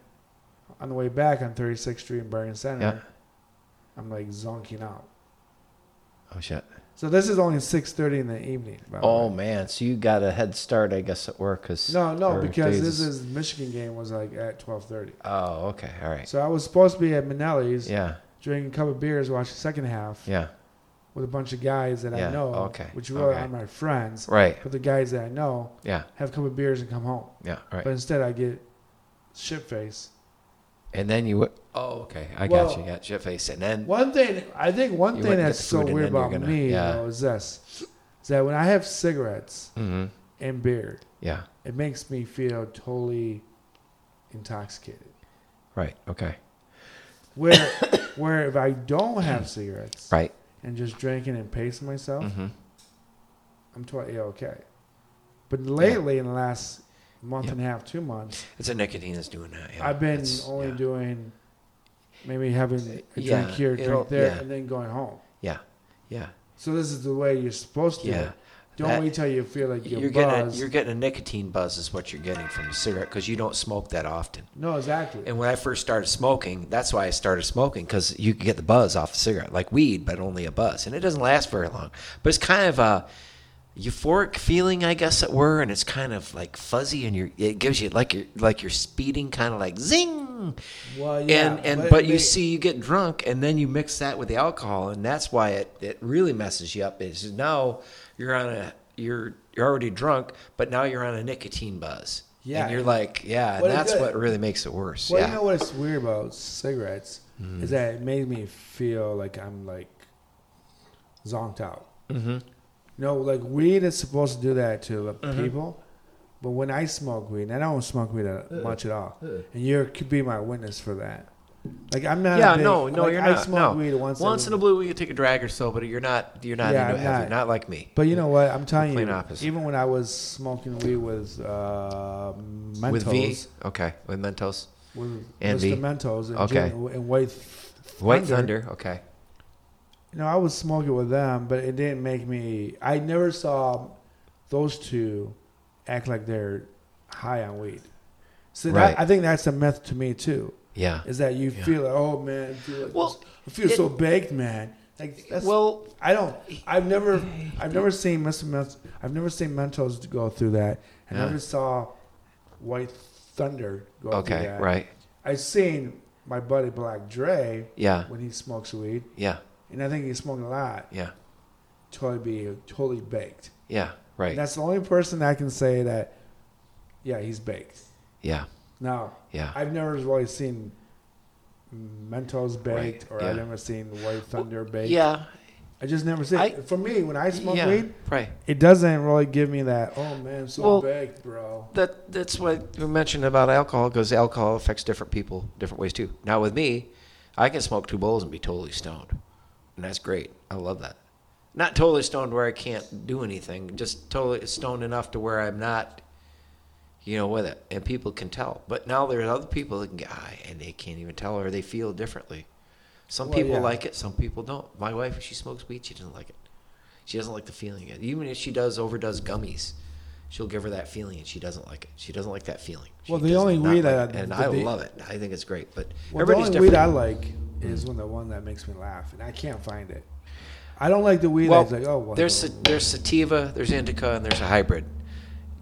Speaker 1: on the way back on 36th Street in Bergen Center,
Speaker 2: Yeah.
Speaker 1: I'm like zonking out.
Speaker 2: Oh shit.
Speaker 1: So this is only six thirty in the evening.
Speaker 2: Oh
Speaker 1: way.
Speaker 2: man, so you got a head start, I guess, at work, cause
Speaker 1: no, no, because
Speaker 2: days
Speaker 1: this is Michigan game was like at twelve thirty.
Speaker 2: Oh, okay, all right.
Speaker 1: So I was supposed to be at Manelli's
Speaker 2: Yeah,
Speaker 1: drinking a couple of beers, watching the second half
Speaker 2: yeah,
Speaker 1: with a bunch of guys that
Speaker 2: Yeah,
Speaker 1: I know,
Speaker 2: okay,
Speaker 1: which really
Speaker 2: okay.
Speaker 1: aren't my friends,
Speaker 2: right.
Speaker 1: but the guys that I know
Speaker 2: Yeah,
Speaker 1: have a couple of beers and come home.
Speaker 2: yeah, right.
Speaker 1: But instead, I get shit face.
Speaker 2: And then you. w- Oh, okay. I
Speaker 1: Well-
Speaker 2: got you. Got shit face, and then
Speaker 1: One thing I think one thing that's so weird about
Speaker 2: gonna-
Speaker 1: me
Speaker 2: yeah.
Speaker 1: though, is this: is that when I have cigarettes
Speaker 2: hmm
Speaker 1: and beer,
Speaker 2: yeah,
Speaker 1: it makes me feel totally intoxicated.
Speaker 2: right. Okay,
Speaker 1: Where where if I don't have cigarettes
Speaker 2: right.
Speaker 1: and just drinking and pacing myself,
Speaker 2: hmm
Speaker 1: I'm totally okay. But lately, in the last month and a half, two months,
Speaker 2: It's a nicotine that's doing that. Yeah.
Speaker 1: I've been
Speaker 2: It's-
Speaker 1: only
Speaker 2: yeah.
Speaker 1: doing maybe having a
Speaker 2: Yeah,
Speaker 1: drink here,
Speaker 2: it'll-
Speaker 1: drink there,
Speaker 2: yeah.
Speaker 1: and then going home.
Speaker 2: Yeah, yeah,
Speaker 1: So this is the way you're supposed to. do
Speaker 2: yeah.
Speaker 1: it. Don't
Speaker 2: That-
Speaker 1: wait till you feel like you're,
Speaker 2: You're getting a,
Speaker 1: buzzed.
Speaker 2: you're getting a nicotine buzz is what you're getting from a cigarette because you don't smoke that often.
Speaker 1: no, exactly.
Speaker 2: And when I first started smoking, that's why I started smoking because you can get the buzz off the cigarette, like weed, but only a buzz, and it doesn't last very long. But it's kind of a euphoric feeling, I guess it were, and it's kind of like fuzzy, and you're, it gives you like you're like you're speeding, kind of like zing.
Speaker 1: well, yeah,
Speaker 2: and and but, you
Speaker 1: they-
Speaker 2: see, you get drunk, and then you mix that with the alcohol, and that's why it, it really messes you up. Is now you're on a you're you're already drunk, but now you're on a nicotine buzz.
Speaker 1: Yeah.
Speaker 2: and you're like, yeah, and that's
Speaker 1: does-
Speaker 2: what really makes it worse.
Speaker 1: Well,
Speaker 2: yeah,
Speaker 1: you know what's weird about cigarettes
Speaker 2: Mm-hmm.
Speaker 1: is that it made me feel like I'm like zonked out.
Speaker 2: mm-hmm.
Speaker 1: You know, like weed is supposed to do that to the
Speaker 2: Mhm.
Speaker 1: people, but when I smoke weed, and I don't smoke weed uh, much at all, and you could be my witness for that. Like I'm not. a
Speaker 2: Yeah,
Speaker 1: big-
Speaker 2: no, no,
Speaker 1: like,
Speaker 2: you're
Speaker 1: I
Speaker 2: not. no.
Speaker 1: weed once.
Speaker 2: Once in a blue, you take a drag or so, but you're not. You're not
Speaker 1: Yeah,
Speaker 2: into
Speaker 1: not.
Speaker 2: Not like me.
Speaker 1: But you know what? I'm telling you,
Speaker 2: opposite.
Speaker 1: even when I was smoking weed with uh, Mentos,
Speaker 2: With V, okay, with Mentos,
Speaker 1: with
Speaker 2: And
Speaker 1: Mr.
Speaker 2: V.
Speaker 1: Mentos, and,
Speaker 2: Okay.
Speaker 1: Jim- and White Thunder,
Speaker 2: White Thunder, okay.
Speaker 1: You know, I was smoking with them, but it didn't make me. I never saw those two act like they're high on weed. So
Speaker 2: Right.
Speaker 1: that, I think that's a myth to me too.
Speaker 2: Yeah.
Speaker 1: Is that you
Speaker 2: Yeah.
Speaker 1: feel like, oh man, I feel, like
Speaker 2: Well,
Speaker 1: this- I feel
Speaker 2: it-
Speaker 1: so baked, man. Like that's,
Speaker 2: Well,
Speaker 1: I don't. I've never. I've never seen Mr. Mentos. I've never seen Mentos go through that. I
Speaker 2: Yeah.
Speaker 1: never saw White Thunder go through
Speaker 2: okay, right.
Speaker 1: I've seen my buddy Black Dre
Speaker 2: Yeah,
Speaker 1: when he smokes weed,
Speaker 2: yeah,
Speaker 1: and I think he's smoking a lot.
Speaker 2: yeah,
Speaker 1: Totally be totally baked.
Speaker 2: yeah, right.
Speaker 1: And that's the only person I can say that. Yeah, he's baked.
Speaker 2: Yeah,
Speaker 1: Now
Speaker 2: yeah.
Speaker 1: I've never really seen Mentos baked,
Speaker 2: Right,
Speaker 1: or I've never seen White Thunder baked.
Speaker 2: Yeah,
Speaker 1: I just never seen.
Speaker 2: I-
Speaker 1: it. For me, when I smoke
Speaker 2: yeah,
Speaker 1: weed,
Speaker 2: right.
Speaker 1: it doesn't really give me that. Oh man, so
Speaker 2: Well,
Speaker 1: baked, bro.
Speaker 2: That that's what we mentioned about alcohol because alcohol affects different people different ways too. Now with me, I can smoke two bowls and be totally stoned, and that's great. I love that. Not totally stoned where I can't do anything, just totally stoned enough to where I'm not, you know, with it, and people can tell. But now there's other people that can get high and they can't even tell or they feel differently. Some
Speaker 1: Well,
Speaker 2: people
Speaker 1: yeah.
Speaker 2: like it, some people don't. My wife, she smokes weed, she doesn't like it. She doesn't like the feeling. of it. Even if she does overdoes gummies, she'll give her that feeling, and she doesn't like it. She doesn't like that feeling. She
Speaker 1: Well, the only weed
Speaker 2: like
Speaker 1: I-
Speaker 2: and I
Speaker 1: the-
Speaker 2: love it. I think it's great. But
Speaker 1: Well, the
Speaker 2: everybody's
Speaker 1: only weed. I like is mm. when the one that makes me laugh, and I can't find it. I don't like the weed
Speaker 2: well,
Speaker 1: that's like, oh, well,
Speaker 2: there's sa- there's sativa, there's indica, and there's a hybrid.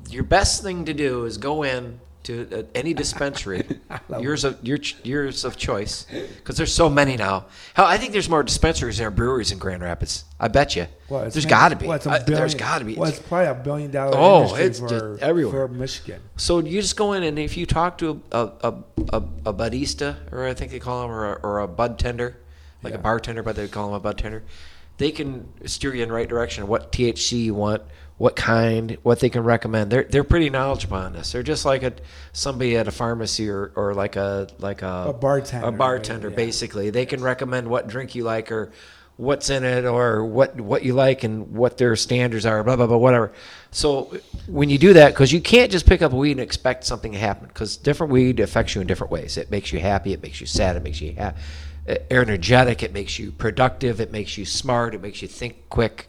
Speaker 2: Your best thing to do is go in to uh, any dispensary, yours of your yours of choice, because there's so many now. Hell, I think there's more dispensaries than breweries in Grand Rapids. I bet you.
Speaker 1: Well,
Speaker 2: there's got to be.
Speaker 1: well, a
Speaker 2: I- there's
Speaker 1: billion-
Speaker 2: got to be.
Speaker 1: Well, it's probably a billion dollar
Speaker 2: Oh,
Speaker 1: industry
Speaker 2: it's
Speaker 1: for,
Speaker 2: everywhere.
Speaker 1: for Michigan.
Speaker 2: So you just go in and if you talk to a a, a, a, a budista or I think they call them or a, or a bud tender, like
Speaker 1: Yeah.
Speaker 2: a bartender, but they call them a bud tender. They can steer you in the right direction. What THC you want, what kind, what they can recommend. They're they're pretty knowledgeable on this. They're just like a somebody at a pharmacy or, or like a like a
Speaker 1: A bartender,
Speaker 2: A bartender,
Speaker 1: yeah.
Speaker 2: basically. They can recommend what drink you like or what's in it or what what you like and what their standards are blah blah blah whatever so when you do that because you can't just pick up a weed and expect something to happen because different weed affects you in different ways it makes you happy it makes you sad it makes you ha- energetic it makes you productive it makes you smart it makes you think quick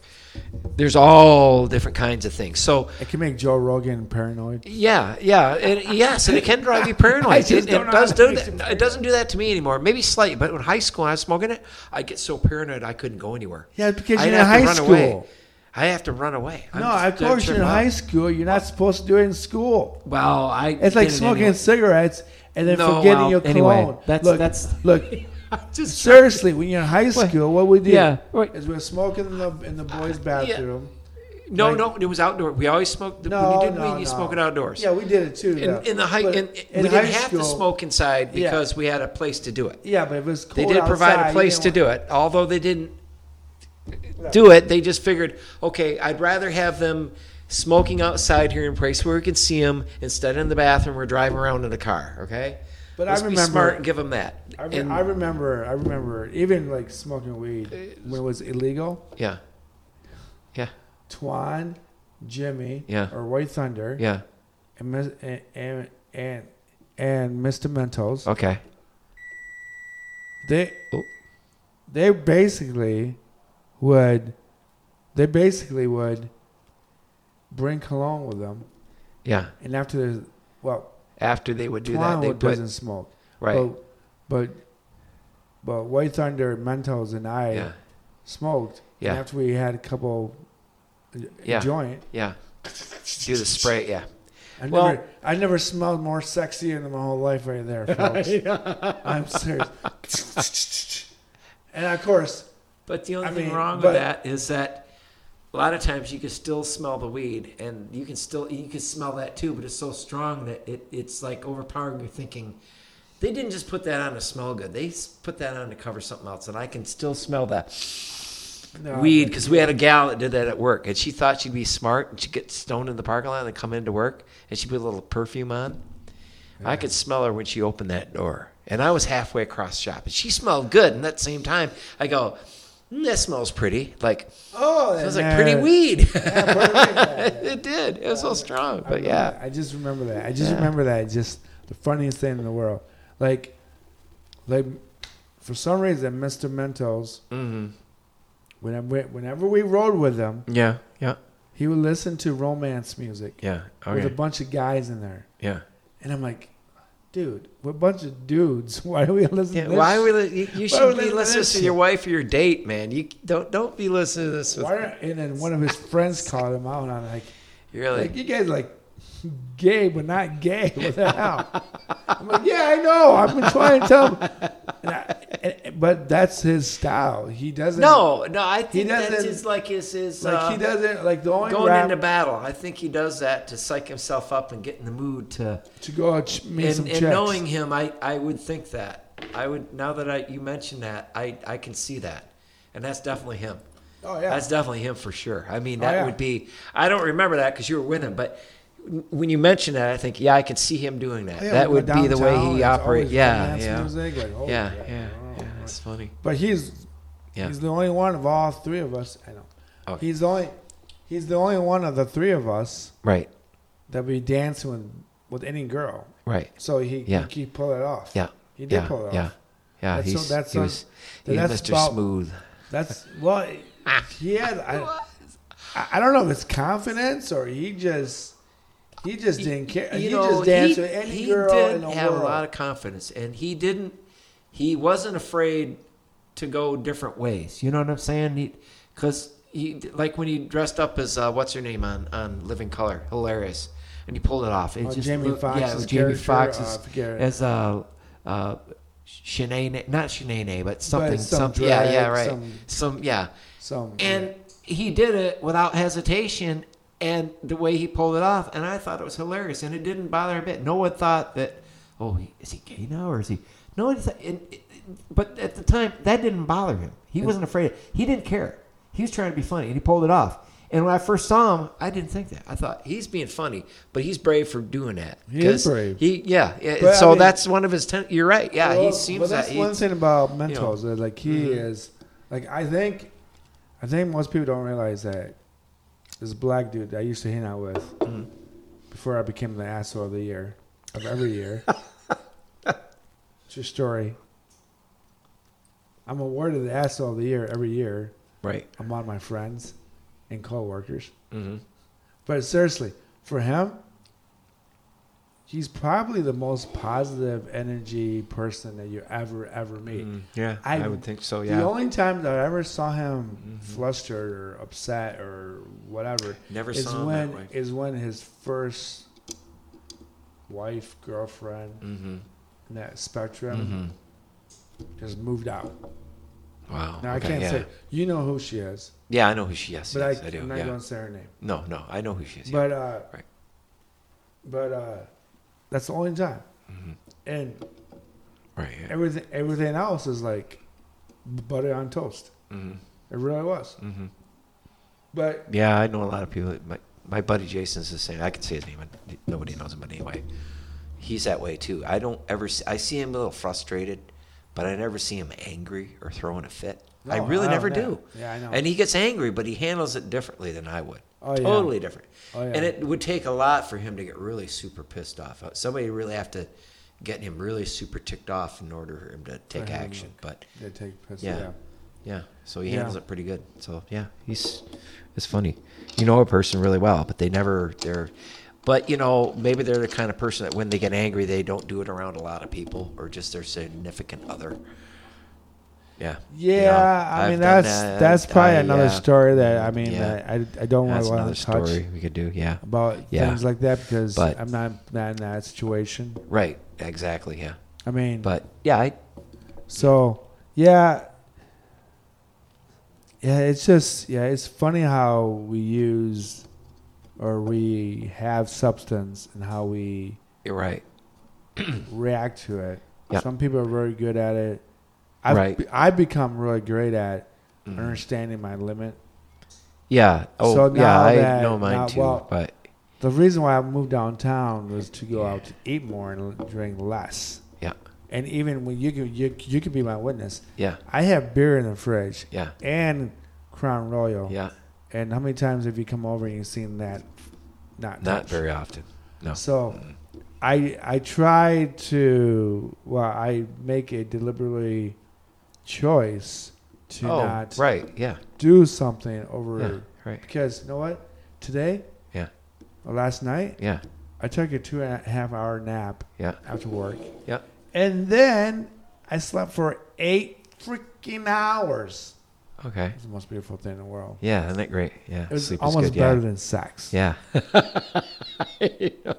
Speaker 2: there's all different kinds of things. So
Speaker 1: It can make Joe Rogan paranoid.
Speaker 2: yeah, yeah, and yes, and it can drive you paranoid. It, it does do that. It doesn't do that to me anymore. Maybe slightly, but in high school, I was smoking it, I get so paranoid I couldn't go anywhere.
Speaker 1: Yeah, because you're in high school.
Speaker 2: Away. I have to run away. I'm
Speaker 1: No, of course you're in high school. You're not supposed to do it in school.
Speaker 2: Well, I.
Speaker 1: It's like smoking
Speaker 2: anyway.
Speaker 1: cigarettes and then
Speaker 2: No,
Speaker 1: forgetting
Speaker 2: well,
Speaker 1: your
Speaker 2: anyway,
Speaker 1: cologne.
Speaker 2: that's-
Speaker 1: look,
Speaker 2: that's-
Speaker 1: look.
Speaker 2: Just
Speaker 1: Seriously, when you're in high school, what we do
Speaker 2: Yeah, right.
Speaker 1: is we're smoking in the in the boys' bathroom.
Speaker 2: No,
Speaker 1: Like-
Speaker 2: no, it was outdoor. We always smoked.
Speaker 1: No,
Speaker 2: when you did
Speaker 1: no,
Speaker 2: weed, you
Speaker 1: no.
Speaker 2: smoke it outdoors.
Speaker 1: Yeah, we did it too.
Speaker 2: In, in the high, in,
Speaker 1: in
Speaker 2: we didn't have
Speaker 1: school-
Speaker 2: to smoke inside
Speaker 1: Yeah.
Speaker 2: because we had a place to do it.
Speaker 1: Yeah, but it was cold
Speaker 2: They did provide a place to
Speaker 1: didn't
Speaker 2: do it, although they didn't do it. They just figured, okay, I'd rather have them smoking outside here in a place where we can see them instead of in the bathroom or driving around in a car. Okay,
Speaker 1: But I
Speaker 2: Let's be
Speaker 1: remember-
Speaker 2: smart and give them that.
Speaker 1: I, re-
Speaker 2: And-
Speaker 1: I remember. I remember even like smoking weed when it was illegal.
Speaker 2: yeah, yeah,
Speaker 1: Twan, Jimmy,
Speaker 2: Yeah.
Speaker 1: or White Thunder,
Speaker 2: yeah.
Speaker 1: and and and and, and Mr. Mentos.
Speaker 2: Okay.
Speaker 1: They
Speaker 2: Oh.
Speaker 1: they basically would they basically would bring cologne with them,
Speaker 2: Yeah.
Speaker 1: and after the well,
Speaker 2: After they would do that,
Speaker 1: Twan
Speaker 2: they
Speaker 1: would-
Speaker 2: put
Speaker 1: doesn't smoke,
Speaker 2: right.
Speaker 1: But, but but White Thunder, Mentos, and I
Speaker 2: yeah.
Speaker 1: smoked.
Speaker 2: Yeah.
Speaker 1: After we had a couple
Speaker 2: Yeah.
Speaker 1: joint,
Speaker 2: Yeah. Do the spray. Yeah.
Speaker 1: I
Speaker 2: Well-
Speaker 1: never I never smelled more sexy in my whole life right there, folks. I'm serious. and of course,
Speaker 2: But the only
Speaker 1: I
Speaker 2: thing
Speaker 1: mean,
Speaker 2: wrong
Speaker 1: but-
Speaker 2: with that is that a lot of times you can still smell the weed, and you can still you can smell that too. But it's so strong that it, it's like overpowering. You're thinking they didn't just put that on to smell good; they put that on to cover something else, and I can still smell that
Speaker 1: no,
Speaker 2: weed because we had a gal that did that at work, and she thought she'd be smart and she'd get stoned in the parking lot and come into work, and she'd put a little perfume on. I could smell her when she opened that door, and I was halfway across the shop, and she smelled good. And at the same time, I go, mm, "That smells pretty." Like
Speaker 1: Oh,
Speaker 2: it
Speaker 1: and
Speaker 2: like pretty weed.
Speaker 1: Yeah, pretty weed, yeah.
Speaker 2: it did. It was so strong,
Speaker 1: I
Speaker 2: but
Speaker 1: remember
Speaker 2: yeah.
Speaker 1: I just remember that. I just
Speaker 2: Yeah.
Speaker 1: remember that. Just the funniest thing in the world. Like, like for some reason, Mr. Mentos,
Speaker 2: hmm
Speaker 1: whenever whenever we rode with him,
Speaker 2: yeah, yeah,
Speaker 1: he would listen to romance music
Speaker 2: yeah.
Speaker 1: with a bunch of guys in there,
Speaker 2: yeah.
Speaker 1: and I'm like, dude, we're a bunch of dudes. Why do we listen?
Speaker 2: Yeah,
Speaker 1: to this?
Speaker 2: why are we? li- You, you should be listening
Speaker 1: listen?
Speaker 2: to your wife or your date, man. You don't don't be listening to this with.
Speaker 1: Why are- and then one of his friends called him out on like,
Speaker 2: You're
Speaker 1: like
Speaker 2: like,
Speaker 1: you guys like gay but not gay. What the hell? I'm like, yeah, I know. I've been trying to tell him. And I, and, but that's his style. He doesn't.
Speaker 2: no, no. I think that's
Speaker 1: doesn't-
Speaker 2: his like his his.
Speaker 1: like
Speaker 2: uh,
Speaker 1: he doesn't like the only
Speaker 2: going
Speaker 1: rap
Speaker 2: into battle. I think he does that to psych himself up and get in the mood to.
Speaker 1: to go out meet
Speaker 2: And,
Speaker 1: some
Speaker 2: and
Speaker 1: chicks.
Speaker 2: knowing him, I, I would think that. I would now that I you mentioned that, I, I can see that, and that's definitely him.
Speaker 1: oh yeah,
Speaker 2: That's definitely him for sure. I mean,
Speaker 1: Oh,
Speaker 2: that
Speaker 1: yeah.
Speaker 2: would be. I don't remember that because you were with him, but when you mention that, I think yeah, I can see him doing that.
Speaker 1: Oh, yeah,
Speaker 2: that would
Speaker 1: go
Speaker 2: be the way he operates. Yeah, yeah,
Speaker 1: music, like, oh,
Speaker 2: yeah,
Speaker 1: yeah,
Speaker 2: yeah, yeah. That's funny.
Speaker 1: But he's
Speaker 2: Yeah.
Speaker 1: he's the only one of all three of us. I know.
Speaker 2: Oh.
Speaker 1: He's the only he's the only one of the three of us
Speaker 2: Right,
Speaker 1: that we dance with with any girl.
Speaker 2: right.
Speaker 1: So he
Speaker 2: Yeah.
Speaker 1: he, he pull it off.
Speaker 2: Yeah,
Speaker 1: He did
Speaker 2: yeah,
Speaker 1: pull it off.
Speaker 2: yeah.
Speaker 1: That's so-
Speaker 2: he's
Speaker 1: that's
Speaker 2: he
Speaker 1: so-
Speaker 2: was,
Speaker 1: then
Speaker 2: he's
Speaker 1: that's
Speaker 2: Mr.
Speaker 1: about-
Speaker 2: Smooth.
Speaker 1: That's well, he had. I- I don't know if it's confidence or he just he just didn't care.
Speaker 2: you
Speaker 1: he
Speaker 2: know,
Speaker 1: just danced
Speaker 2: he,
Speaker 1: with any
Speaker 2: he
Speaker 1: girl
Speaker 2: did
Speaker 1: in the
Speaker 2: have
Speaker 1: world.
Speaker 2: a lot of confidence, and he didn't. He wasn't afraid to go different ways. You know what I'm saying? Because he, like when he dressed up as uh, what's her name on on Living Color, hilarious, and he pulled it off. It
Speaker 1: Oh,
Speaker 2: just
Speaker 1: Jamie
Speaker 2: looked-
Speaker 1: Foxx's
Speaker 2: yeah, Jamie
Speaker 1: character,
Speaker 2: Foxx as, as uh, uh, Shanae, not Shanae, but something,
Speaker 1: some
Speaker 2: something. Yeah, yeah, right.
Speaker 1: some-
Speaker 2: Some, yeah.
Speaker 1: Some
Speaker 2: And he did it without hesitation and the way he pulled it off. And I thought it was hilarious. And it didn't bother a bit. No one thought that, oh, is he gay now or is he. No one thought. And, but at the time, that didn't bother him. He wasn't afraid. He didn't care. He was trying to be funny and he pulled it off. And when I first saw him, I didn't think that. I thought he's being funny, but he's brave for doing that.
Speaker 1: He is brave.
Speaker 2: He, yeah. yeah,
Speaker 1: But, I
Speaker 2: so
Speaker 1: mean-
Speaker 2: that's one of his. Ten, you're right. Yeah,
Speaker 1: Well,
Speaker 2: he seems
Speaker 1: but
Speaker 2: that.
Speaker 1: that's one thing about
Speaker 2: know.
Speaker 1: Mentos. that, like he
Speaker 2: Mhm.
Speaker 1: is, like I think, I think most people don't realize that this black dude that I used to hang out with
Speaker 2: Mhm.
Speaker 1: before I became the asshole of the year of every year. True story. I'm awarded the asshole of the year every year
Speaker 2: Right.
Speaker 1: among my friends, and coworkers.
Speaker 2: Mm-hmm.
Speaker 1: But seriously, for him, he's probably the most positive energy person that you ever ever meet.
Speaker 2: Mm, yeah, I,
Speaker 1: I-
Speaker 2: would think so. Yeah.
Speaker 1: The only time that I ever saw him
Speaker 2: Mhm.
Speaker 1: flustered or upset or whatever
Speaker 2: never
Speaker 1: is
Speaker 2: saw
Speaker 1: when
Speaker 2: that way.
Speaker 1: is when his first wife, girlfriend,
Speaker 2: Mm-hmm.
Speaker 1: in that spectrum
Speaker 2: Mm-hmm.
Speaker 1: just moved out.
Speaker 2: Wow.
Speaker 1: Now
Speaker 2: okay,
Speaker 1: I can't
Speaker 2: yeah.
Speaker 1: say you know who she is,
Speaker 2: Yeah, I know who she is.
Speaker 1: but
Speaker 2: yes,
Speaker 1: I,
Speaker 2: I, do.
Speaker 1: am not
Speaker 2: yeah.
Speaker 1: going to say her name.
Speaker 2: No, no, I know who she is. yeah.
Speaker 1: But uh,
Speaker 2: Right.
Speaker 1: but uh, that's the only time.
Speaker 2: Mhm.
Speaker 1: And
Speaker 2: Right. Yeah.
Speaker 1: everything everything else is like butter on toast.
Speaker 2: Mm-hmm.
Speaker 1: It really was.
Speaker 2: Mm-hmm.
Speaker 1: But
Speaker 2: Yeah, I know a lot of people. My my buddy Jason's the same. I can say his name, but nobody knows him. But anyway, he's that way too. I don't ever. See, I see him a little frustrated, but I never see him angry or throwing a fit. I really
Speaker 1: I
Speaker 2: never
Speaker 1: know.
Speaker 2: do.
Speaker 1: Yeah, I know.
Speaker 2: And he gets angry, but he handles it differently than I would.
Speaker 1: Oh, yeah.
Speaker 2: totally different.
Speaker 1: Oh, yeah.
Speaker 2: And it would take a lot for him to get really super pissed off. Somebody really have to get him really super ticked off in order for him to take
Speaker 1: him to-
Speaker 2: action. But
Speaker 1: they take piss.
Speaker 2: Yeah.
Speaker 1: Yeah.
Speaker 2: yeah, so he
Speaker 1: Yeah.
Speaker 2: handles it pretty good. So yeah, he's it's funny. You know a person really well, but they never they're but you know, maybe they're the kind of person that when they get angry they don't do it around a lot of people or just their significant other. Yeah.
Speaker 1: Yeah,
Speaker 2: You know,
Speaker 1: I mean that's
Speaker 2: that.
Speaker 1: that's probably
Speaker 2: I,
Speaker 1: another
Speaker 2: yeah,
Speaker 1: story that I mm, mean
Speaker 2: Yeah.
Speaker 1: I, I don't want
Speaker 2: That's
Speaker 1: to
Speaker 2: another
Speaker 1: touch
Speaker 2: story we could do. Yeah.
Speaker 1: about
Speaker 2: Yeah.
Speaker 1: things like that because
Speaker 2: But-
Speaker 1: I'm not not in that situation.
Speaker 2: Right. Exactly. Yeah.
Speaker 1: I mean,
Speaker 2: But yeah, I
Speaker 1: so yeah, yeah. It's just yeah. It's funny how we use or we have substance and how we
Speaker 2: you're right.
Speaker 1: react to it.
Speaker 2: Yeah.
Speaker 1: Some people are very good at it. I've,
Speaker 2: Right.
Speaker 1: I've become really great at
Speaker 2: Mhm.
Speaker 1: understanding my limit.
Speaker 2: Yeah. Oh,
Speaker 1: So
Speaker 2: yeah. I know mine
Speaker 1: now-
Speaker 2: too.
Speaker 1: well-
Speaker 2: but
Speaker 1: The reason why I moved downtown was to go out to eat more and drink less.
Speaker 2: yeah,
Speaker 1: And even when you can, you, you can be my witness.
Speaker 2: yeah,
Speaker 1: I have beer in the fridge
Speaker 2: yeah,
Speaker 1: and Crown Royal.
Speaker 2: yeah.
Speaker 1: And how many times have you come over and you've seen that? Not
Speaker 2: Not very often. No.
Speaker 1: So I I try to well I make a deliberately choice to
Speaker 2: oh,
Speaker 1: not
Speaker 2: right. Yeah.
Speaker 1: do something over
Speaker 2: Yeah. Right.
Speaker 1: because you know what today
Speaker 2: Yeah.
Speaker 1: or last night
Speaker 2: Yeah.
Speaker 1: I took a two and a half hour nap
Speaker 2: Yeah.
Speaker 1: after work
Speaker 2: Yeah.
Speaker 1: and then I slept for eight freaking hours.
Speaker 2: Okay.
Speaker 1: It's the most beautiful thing in the world.
Speaker 2: Yeah. Isn't that great? Yeah.
Speaker 1: It was
Speaker 2: Sleep
Speaker 1: almost
Speaker 2: good.
Speaker 1: better
Speaker 2: yeah.
Speaker 1: than sex.
Speaker 2: Yeah.
Speaker 1: I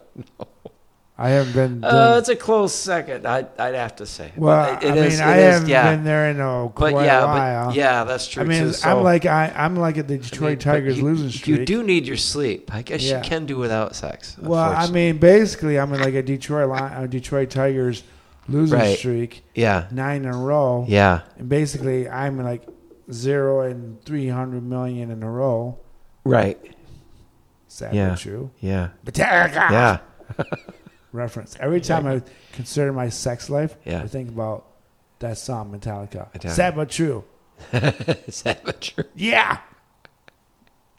Speaker 1: haven't been.
Speaker 2: Uh, it's a close second. I'd, I'd have to say.
Speaker 1: Well,
Speaker 2: it
Speaker 1: I mean, I haven't
Speaker 2: yeah.
Speaker 1: been there in a quite
Speaker 2: But yeah,
Speaker 1: a while.
Speaker 2: but yeah, that's true
Speaker 1: I mean,
Speaker 2: too. So,
Speaker 1: I'm like I, I'm like at the
Speaker 2: I
Speaker 1: Detroit
Speaker 2: mean,
Speaker 1: Tigers
Speaker 2: you,
Speaker 1: losing streak.
Speaker 2: You do need your sleep. I guess
Speaker 1: Yeah.
Speaker 2: you can do without sex.
Speaker 1: Well, I mean, basically, I'm in like a Detroit Lion, a Detroit Tigers losing
Speaker 2: Right.
Speaker 1: streak,
Speaker 2: yeah,
Speaker 1: nine in a row,
Speaker 2: yeah,
Speaker 1: and basically, I'm like zero and three hundred million in a row.
Speaker 2: right, Yeah.
Speaker 1: true.
Speaker 2: yeah,
Speaker 1: Metallica
Speaker 2: yeah,
Speaker 1: reference. Every time I consider my sex life,
Speaker 2: Yeah.
Speaker 1: I think about that song Metallica.
Speaker 2: Metallica.
Speaker 1: Sad but true.
Speaker 2: Is that what true?
Speaker 1: Yeah.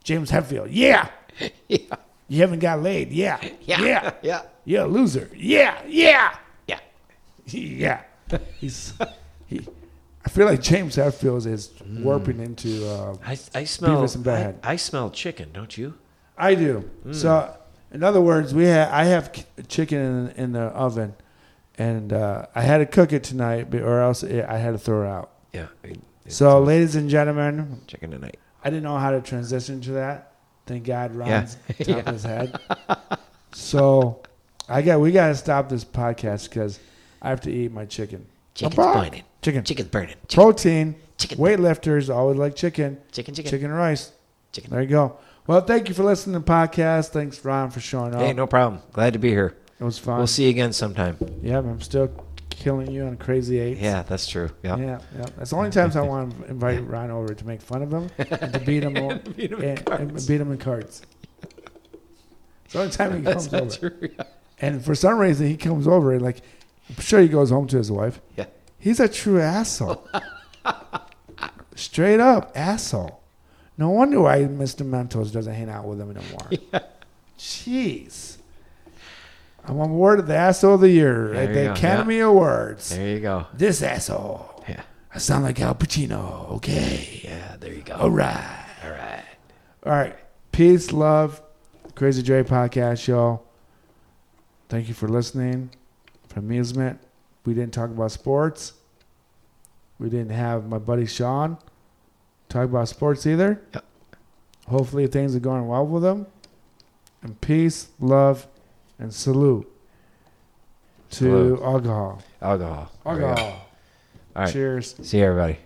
Speaker 1: James Hetfield. Yeah.
Speaker 2: Yeah,
Speaker 1: You haven't got laid. Yeah.
Speaker 2: yeah,
Speaker 1: Yeah.
Speaker 2: yeah,
Speaker 1: You're a loser. Yeah. Yeah.
Speaker 2: yeah.
Speaker 1: Yeah. He's he I feel like James Hetfield is warping into uh
Speaker 2: I, I smell.
Speaker 1: Beavis and Butthead.
Speaker 2: I, I smell chicken. Don't you?
Speaker 1: I do.
Speaker 2: Mm.
Speaker 1: So in other words, we ha- I have chicken in, in the oven and uh, I had to cook it tonight or else it, I had to throw it out.
Speaker 2: Yeah. it-
Speaker 1: So ladies and gentlemen,
Speaker 2: chicken tonight.
Speaker 1: I didn't know how to transition to that. Thank God Ron's
Speaker 2: Yeah.
Speaker 1: top of his head. So I got we got to stop this podcast because I have to eat my chicken.
Speaker 2: Chicken's burning.
Speaker 1: Chicken.
Speaker 2: Chicken's burning. Chicken.
Speaker 1: Protein.
Speaker 2: Chicken.
Speaker 1: Weightlifters always like chicken.
Speaker 2: Chicken. Chicken.
Speaker 1: Chicken rice.
Speaker 2: Chicken.
Speaker 1: There you go. Well, thank you for listening to the podcast. Thanks, Ron, for showing up.
Speaker 2: Hey, no problem. Glad to be here.
Speaker 1: It was fun.
Speaker 2: We'll see you again sometime.
Speaker 1: Yeah, I'm still killing you on crazy eight.
Speaker 2: Yeah, that's true. Yeah.
Speaker 1: Yeah, yeah. That's the only times I want to invite Ron over to make fun of him and to beat him, on,
Speaker 2: Beat him in
Speaker 1: and,
Speaker 2: cards.
Speaker 1: and beat him in cards. It's the only time he
Speaker 2: That's
Speaker 1: comes over.
Speaker 2: true. Yeah.
Speaker 1: And for some reason, he comes over and like, I'm sure he goes home to his wife.
Speaker 2: Yeah.
Speaker 1: He's a true asshole. Straight up asshole. No wonder why Mr. Mentos doesn't hang out with him anymore. Jeez. I'm awarded the asshole of the year
Speaker 2: There
Speaker 1: at the
Speaker 2: go,
Speaker 1: Academy Awards.
Speaker 2: There you go.
Speaker 1: This asshole.
Speaker 2: Yeah.
Speaker 1: I sound like Al Pacino. Okay.
Speaker 2: Yeah, there you go.
Speaker 1: All right.
Speaker 2: All right.
Speaker 1: All right. Peace, love, Crazy Dre podcast show. Thank you for listening. For amusement, we didn't talk about sports. We didn't have my buddy Sean talk about sports either.
Speaker 2: Yep.
Speaker 1: Hopefully things are going well with them. And peace, love, and salute to alcohol.
Speaker 2: Alcohol. There we go.
Speaker 1: Alcohol.
Speaker 2: All right.
Speaker 1: Cheers.
Speaker 2: See you, everybody.